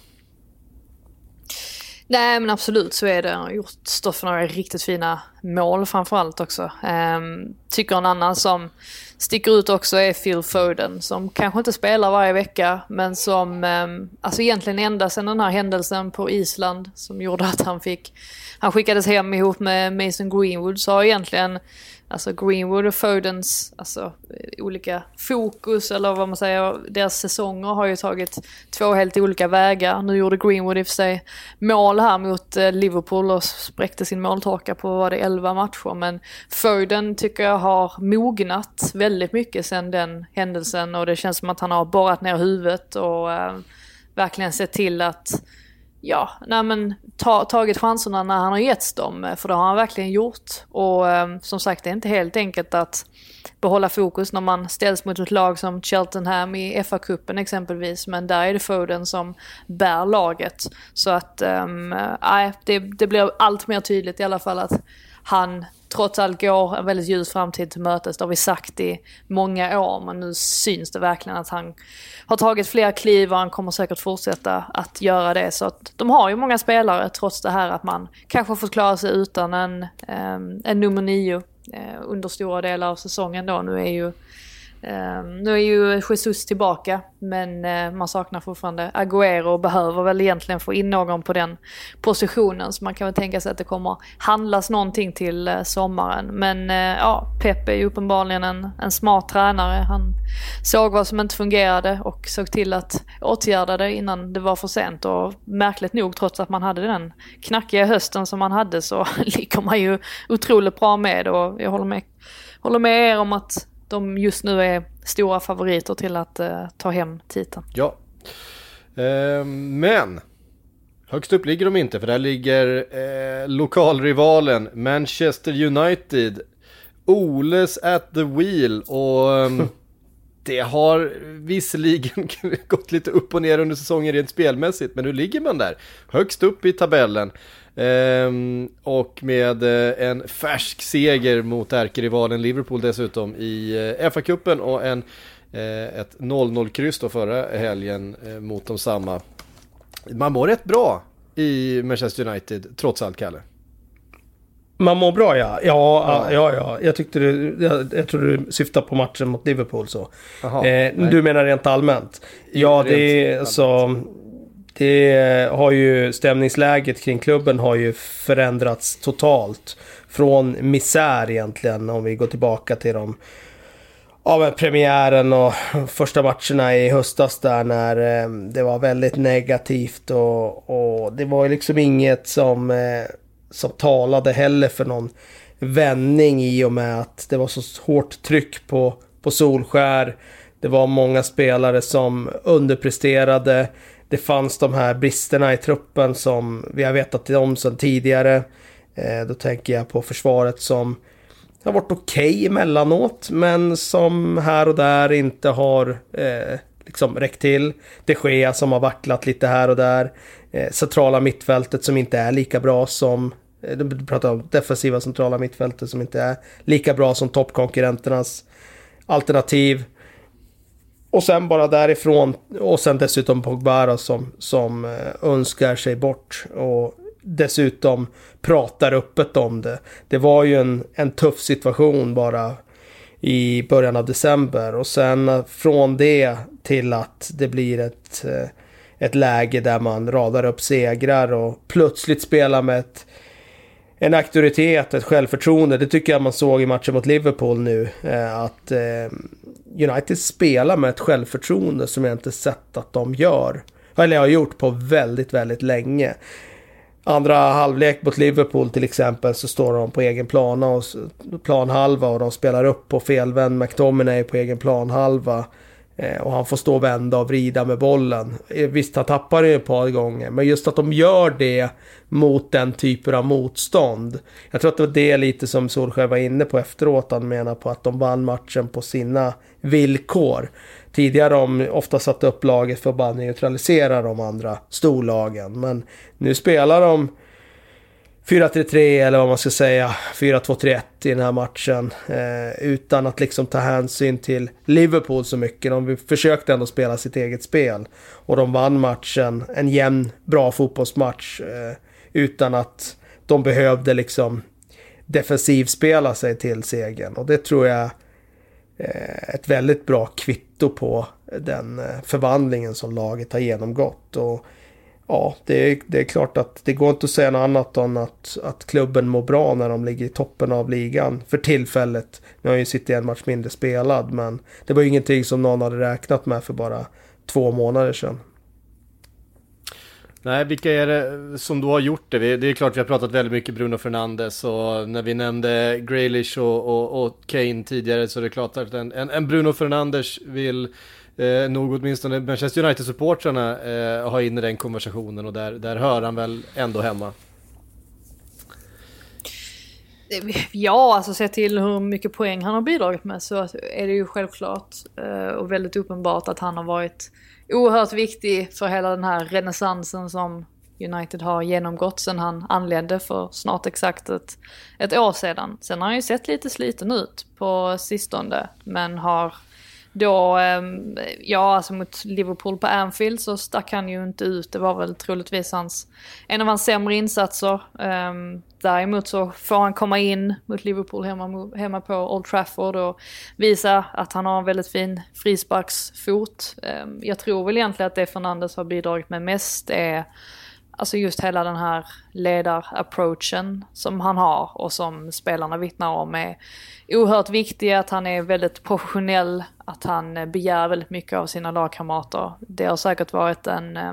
Nej men absolut så är det. Han har gjort, stått för några riktigt fina mål framförallt också. Ehm, tycker en annan som sticker ut också är Phil Foden som kanske inte spelar varje vecka men som ehm, alltså egentligen ända sedan den här händelsen på Island som gjorde att han fick han skickades hem ihop med Mason Greenwood så har egentligen alltså Greenwood och Fodens alltså, eh, olika fokus eller vad man säger, deras säsonger har ju tagit två helt olika vägar. Nu gjorde Greenwood i och för sig mål här mot eh, Liverpool och spräckte sin måltorka på, var det 11 matcher, men Foden tycker jag har mognat väldigt mycket sedan den händelsen och det känns som att han har borrat ner huvudet och äh, verkligen sett till att ja, nej men ta, tagit chanserna när han har getts dem, eh, för det har han verkligen gjort. Och eh, som sagt, det är inte helt enkelt att behålla fokus när man ställs mot ett lag som Cheltenham i FA-cupen exempelvis, men där är det Foden som bär laget. Så att, ehm, eh, nej, det, det blir allt mer tydligt i alla fall att han trots allt går en väldigt ljus framtid till mötes. Det har vi sagt i många år men nu syns det verkligen att han har tagit fler kliv och han kommer säkert fortsätta att göra det. Så att de har ju många spelare trots det här att man kanske får fått klara sig utan en, ehm, en nummer nio eh, under stora delar av säsongen då. Nu är ju Ehm, nu är ju Jesus tillbaka men eh, man saknar fortfarande Agüero och behöver väl egentligen få in någon på den positionen. Så man kan väl tänka sig att det kommer handlas någonting till eh, sommaren. Men eh, ja, Pep är ju uppenbarligen en, en smart tränare. Han såg vad som inte fungerade och såg till att åtgärda det innan det var för sent. Och märkligt nog, trots att man hade den knackiga hösten som man hade så ligger man ju otroligt bra med. Och jag håller med, håller med er om att de just nu är stora favoriter till att uh, ta hem titeln. Ja, uh, men högst upp ligger de inte för där ligger uh, lokalrivalen Manchester United. Oles at the wheel och um, det har visserligen gått lite upp och ner under säsongen rent spelmässigt, men nu ligger man där, högst upp i tabellen. Ehm, och med eh, en färsk seger mot ärkerivalen Liverpool dessutom i eh, FA-cupen och en, eh, ett 0-0-kryss då förra helgen mot de samma. Man mår rätt bra i Manchester United, trots allt Kalle. Man mår bra ja. Ja, ja, ja. ja. Jag tyckte du, jag, jag tror du syftar på matchen mot Liverpool så. Aha, eh, du menar rent allmänt? Ja, det är så... Det har ju stämningsläget kring klubben har ju förändrats totalt. Från misär egentligen om vi går tillbaka till de ja, men premiären och första matcherna i höstas där när eh, det var väldigt negativt och, och det var ju liksom inget som, eh, som talade heller för någon vändning i och med att det var så hårt tryck på, på Solskär. Det var många spelare som underpresterade. Det fanns de här bristerna i truppen som vi har vetat om sedan tidigare. Eh, då tänker jag på försvaret som har varit okej okay emellanåt, men som här och där inte har eh, liksom räckt till. De Gea som har vacklat lite här och där. Eh, centrala mittfältet som inte är lika bra som eh, du pratar om defensiva centrala mittfältet som inte är lika bra som toppkonkurrenternas alternativ. Och sen bara därifrån och sen dessutom Pogba som, som eh, önskar sig bort. Och dessutom pratar öppet om det. Det var ju en, en tuff situation bara i början av december och sen eh, från det till att det blir ett, eh, ett läge där man radar upp segrar och plötsligt spelar med ett, en auktoritet, ett självförtroende. Det tycker jag man såg i matchen mot Liverpool nu. Att United spelar med ett självförtroende som jag inte sett att de gör. Eller jag har gjort på väldigt, väldigt länge. Andra halvlek mot Liverpool till exempel så står de på egen plana och planhalva och de spelar upp på felvänd McTominay på egen planhalva. Eh, och han får stå och vända och vrida med bollen. Eh, visst, han tappar det ett par gånger. Men just att de gör det mot den typen av motstånd. Jag tror att det var det lite som Solskjaer var inne på efteråt. Han menar på att de vann matchen på sina villkor. Tidigare har de ofta satt upp laget för att bara neutralisera de andra storlagen. Men nu spelar de 4-3-3 eller vad man ska säga, 4-2-3-1 i den här matchen. Eh, utan att liksom ta hänsyn till Liverpool så mycket. De försökte ändå spela sitt eget spel. Och de vann matchen, en jämn, bra fotbollsmatch. Eh, utan att de behövde liksom defensivspela sig till segern. Och det tror jag Eh, ett väldigt bra kvitto på den eh, förvandlingen som laget har genomgått. Och ja, det är, det är klart att det går inte att säga något annat än att, att klubben mår bra när de ligger i toppen av ligan för tillfället. Nu har ju City en match mindre spelad, men det var ju ingenting som någon hade räknat med för bara två månader sedan. Nej, vilka är det eh, som då har gjort det? Det är klart vi har pratat väldigt mycket Bruno Fernandes och när vi nämnde Graylish och, och, och Kane tidigare så är det klart att en, en, en Bruno Fernandes vill eh, nog åtminstone Manchester United-supportrarna eh, ha in i den konversationen och där, där hör han väl ändå hemma. Eh, ja, alltså se till hur mycket poäng han har bidragit med så är det ju självklart eh, och väldigt uppenbart att han har varit oerhört viktig för hela den här renässansen som United har genomgått sen han anlände för snart exakt ett, ett år sedan. Sen har han ju sett lite sliten ut på sistone men har då, ehm, ja alltså mot Liverpool på Anfield så stack han ju inte ut. Det var väl troligtvis hans, en av hans sämre insatser. Ehm, däremot så får han komma in mot Liverpool hemma, hemma på Old Trafford och visa att han har en väldigt fin frisparksfot. Ehm, jag tror väl egentligen att det Fernandes har bidragit med mest är Alltså just hela den här ledarapproachen som han har och som spelarna vittnar om är oerhört viktig. Att han är väldigt professionell, att han begär väldigt mycket av sina lagkamrater. Det har säkert varit en, eh,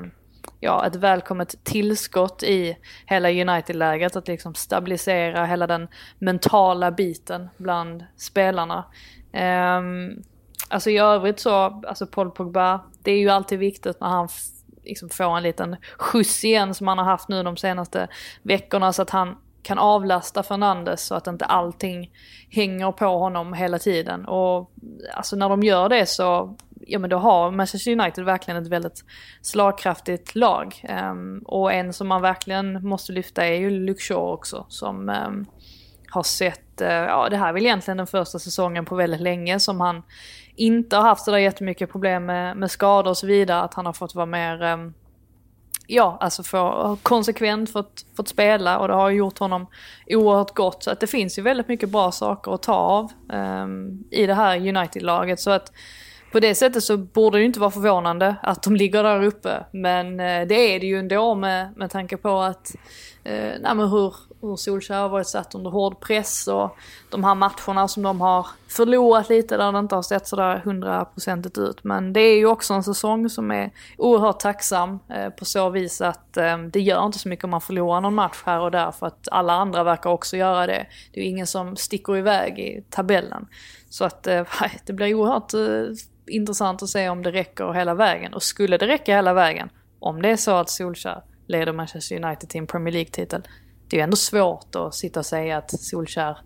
ja, ett välkommet tillskott i hela United-läget. Att liksom stabilisera hela den mentala biten bland spelarna. Um, alltså i övrigt så, alltså Paul Pogba, det är ju alltid viktigt när han liksom få en liten skjuts igen som han har haft nu de senaste veckorna så att han kan avlasta Fernandes så att inte allting hänger på honom hela tiden. Och alltså när de gör det så, ja men då har Manchester United verkligen ett väldigt slagkraftigt lag. Um, och en som man verkligen måste lyfta är ju Luke Shaw också som um, har sett, uh, ja det här är väl egentligen den första säsongen på väldigt länge som han inte har haft sådär jättemycket problem med, med skador och så vidare. Att han har fått vara mer ehm, ja, alltså för, konsekvent fått, fått spela och det har gjort honom oerhört gott. Så att det finns ju väldigt mycket bra saker att ta av um, i det här United-laget. Så att på det sättet så borde det ju inte vara förvånande att de ligger där uppe. Men uh, det är det ju ändå med, med tanke på att, uh, nej men hur, hur Solskjaer har varit satt under hård press och de här matcherna som de har förlorat lite där det inte har sett sådär hundraprocentigt ut. Men det är ju också en säsong som är oerhört tacksam eh, på så vis att eh, det gör inte så mycket om man förlorar någon match här och där för att alla andra verkar också göra det. Det är ju ingen som sticker iväg i tabellen. Så att eh, det blir oerhört eh, intressant att se om det räcker hela vägen. Och skulle det räcka hela vägen, om det är så att Solskjaer leder Manchester United till en Premier League-titel, det är ju ändå svårt att sitta och säga att Solskjaer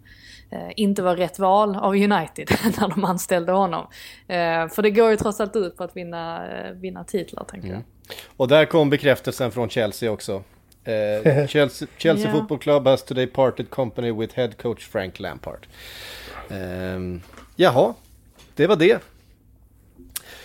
inte var rätt val av United när de anställde honom. Eh, för det går ju trots allt ut på att vinna, eh, vinna titlar tänker mm. jag. Och där kom bekräftelsen från Chelsea också. Eh, Chelsea, Chelsea yeah. Football Club has today parted company with head coach Frank Lampard. Eh, jaha, det var det.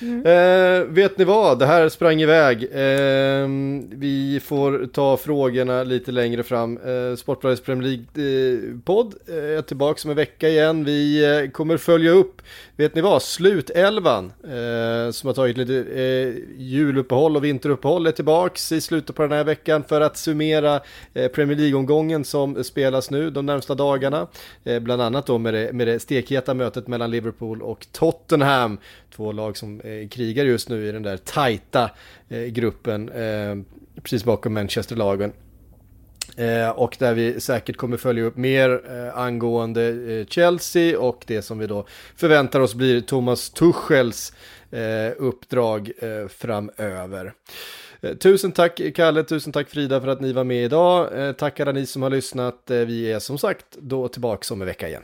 Mm. Eh, vet ni vad, det här sprang iväg. Eh, vi får ta frågorna lite längre fram. Eh, Sportbladets Premier League-podd eh, är tillbaka om en vecka igen. Vi eh, kommer följa upp, vet ni vad, slutelvan eh, som har tagit lite eh, juluppehåll och vinteruppehåll är tillbaka i slutet på den här veckan för att summera eh, Premier League-omgången som spelas nu de närmsta dagarna. Eh, bland annat då med det, med det stekheta mötet mellan Liverpool och Tottenham. Två lag som Eh, krigar just nu i den där tajta eh, gruppen eh, precis bakom Manchester-lagen. Eh, och där vi säkert kommer följa upp mer eh, angående eh, Chelsea och det som vi då förväntar oss blir Thomas Tuchels eh, uppdrag eh, framöver. Eh, tusen tack Kalle, tusen tack Frida för att ni var med idag. Eh, tack alla ni som har lyssnat. Vi är som sagt då tillbaka om en vecka igen.